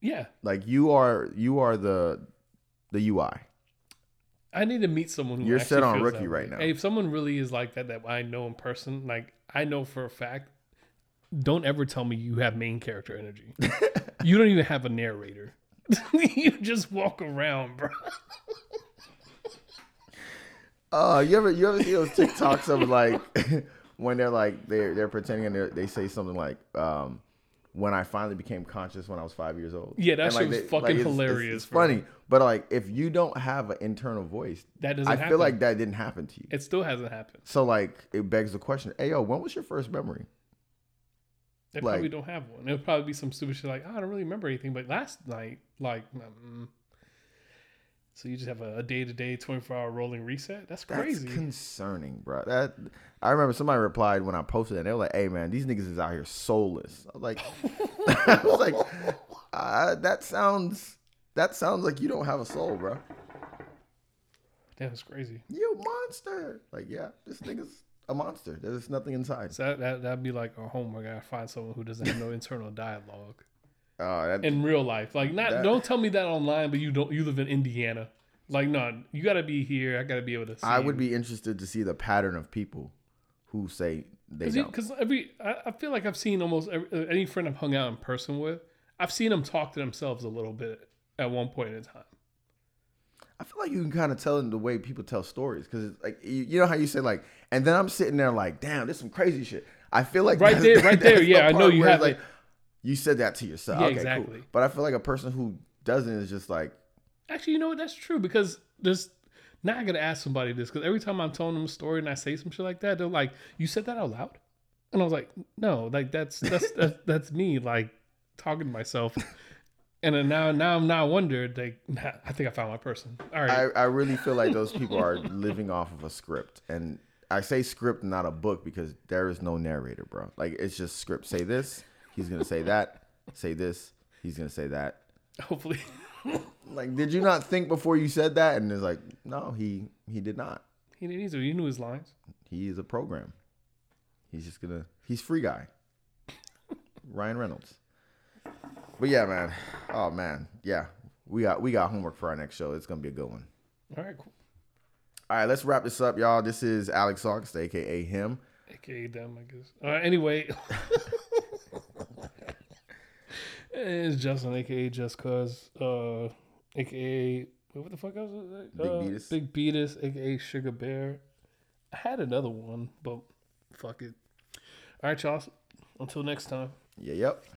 Yeah, Like you are you are the the UI. I need to meet someone who You're set on rookie right now. Hey, if someone really is like that, that I know in person, like I know for a fact, don't ever tell me you have main character energy. you don't even have a narrator. you just walk around, bro. Uh, you ever you ever see those TikToks of like when they're like they're they're pretending and they're, they say something like um when I finally became conscious when I was five years old. Yeah, that And, shit like, was they- fucking like, it's- it's- hilarious, It's, bro. funny, but like if you don't have an internal voice, That doesn't I happen. feel like that didn't happen to you. it still hasn't happened. So like it begs the question, hey yo, when was your first memory? They Like- probably don't have one. It'll probably be some stupid shit like, "Oh, I don't really remember anything, but last night, like, mm. so you just have a day to day, 24 hour rolling reset? That's That's crazy. concerning, bro. That I remember somebody replied when I posted it. They were like, "Hey, man, these niggas is out here soulless." I was like, I was like, uh, that sounds that sounds like you don't have a soul, bro. Damn, that's crazy. You monster. Like, yeah, this nigga's a monster. There's nothing inside. So that, that, that'd be like our homework. I find someone who doesn't have no internal dialogue Oh, that, in real life. Like, not, That- don't tell me that online, but you don't, you live in Indiana. Like, no, you gotta be here. I gotta be able to see I would you. be interested to see the pattern of people who say they don't. Because every, I, I feel like I've seen almost every, uh, any friend I've hung out in person with, I've seen them talk to themselves a little bit at one point in time. I feel like you can kind of tell in the way people tell stories because like you, you know how you say like, and then I'm sitting there like, damn, this some crazy shit. I feel like Right there- right there, yeah, I know you have like you said that to yourself. Yeah, okay, exactly. Cool. But I feel like a person who doesn't is just like, Actually, you know what? That's true because there's now I gotta ask somebody this because every time I'm telling them a story and I say some shit like that, they're like, "You said that out loud," and I was like, "No, like that's that's that's, that's me like talking to myself." And then now now I'm now wondered like nah, I think I found my person. All right, I, I really feel like those people are living off of a script. And I say script, not a book, because there is no narrator, bro. Like it's just script. Say this, he's gonna say that. Say this, he's gonna say that. hopefully. Like, did you not think before you said that? And it's like, no, he he did not. he didn't to. He knew his lines. He is a program. He's just gonna. He's free guy. Ryan Reynolds. But yeah, man. Oh man, yeah. We got we got homework for our next show. It's gonna be a good one. All right, cool. All right, let's wrap this up, y'all. This is Alex August, aka him. AKA them, I guess. Uh, anyway, it's Justin, AKA Just Cause, uh, AKA what the fuck else was it? Big uh, Beatus. Big Beatus, AKA Sugar Bear. I had another one, but fuck it. All right, y'all. Until next time. Yeah, yep.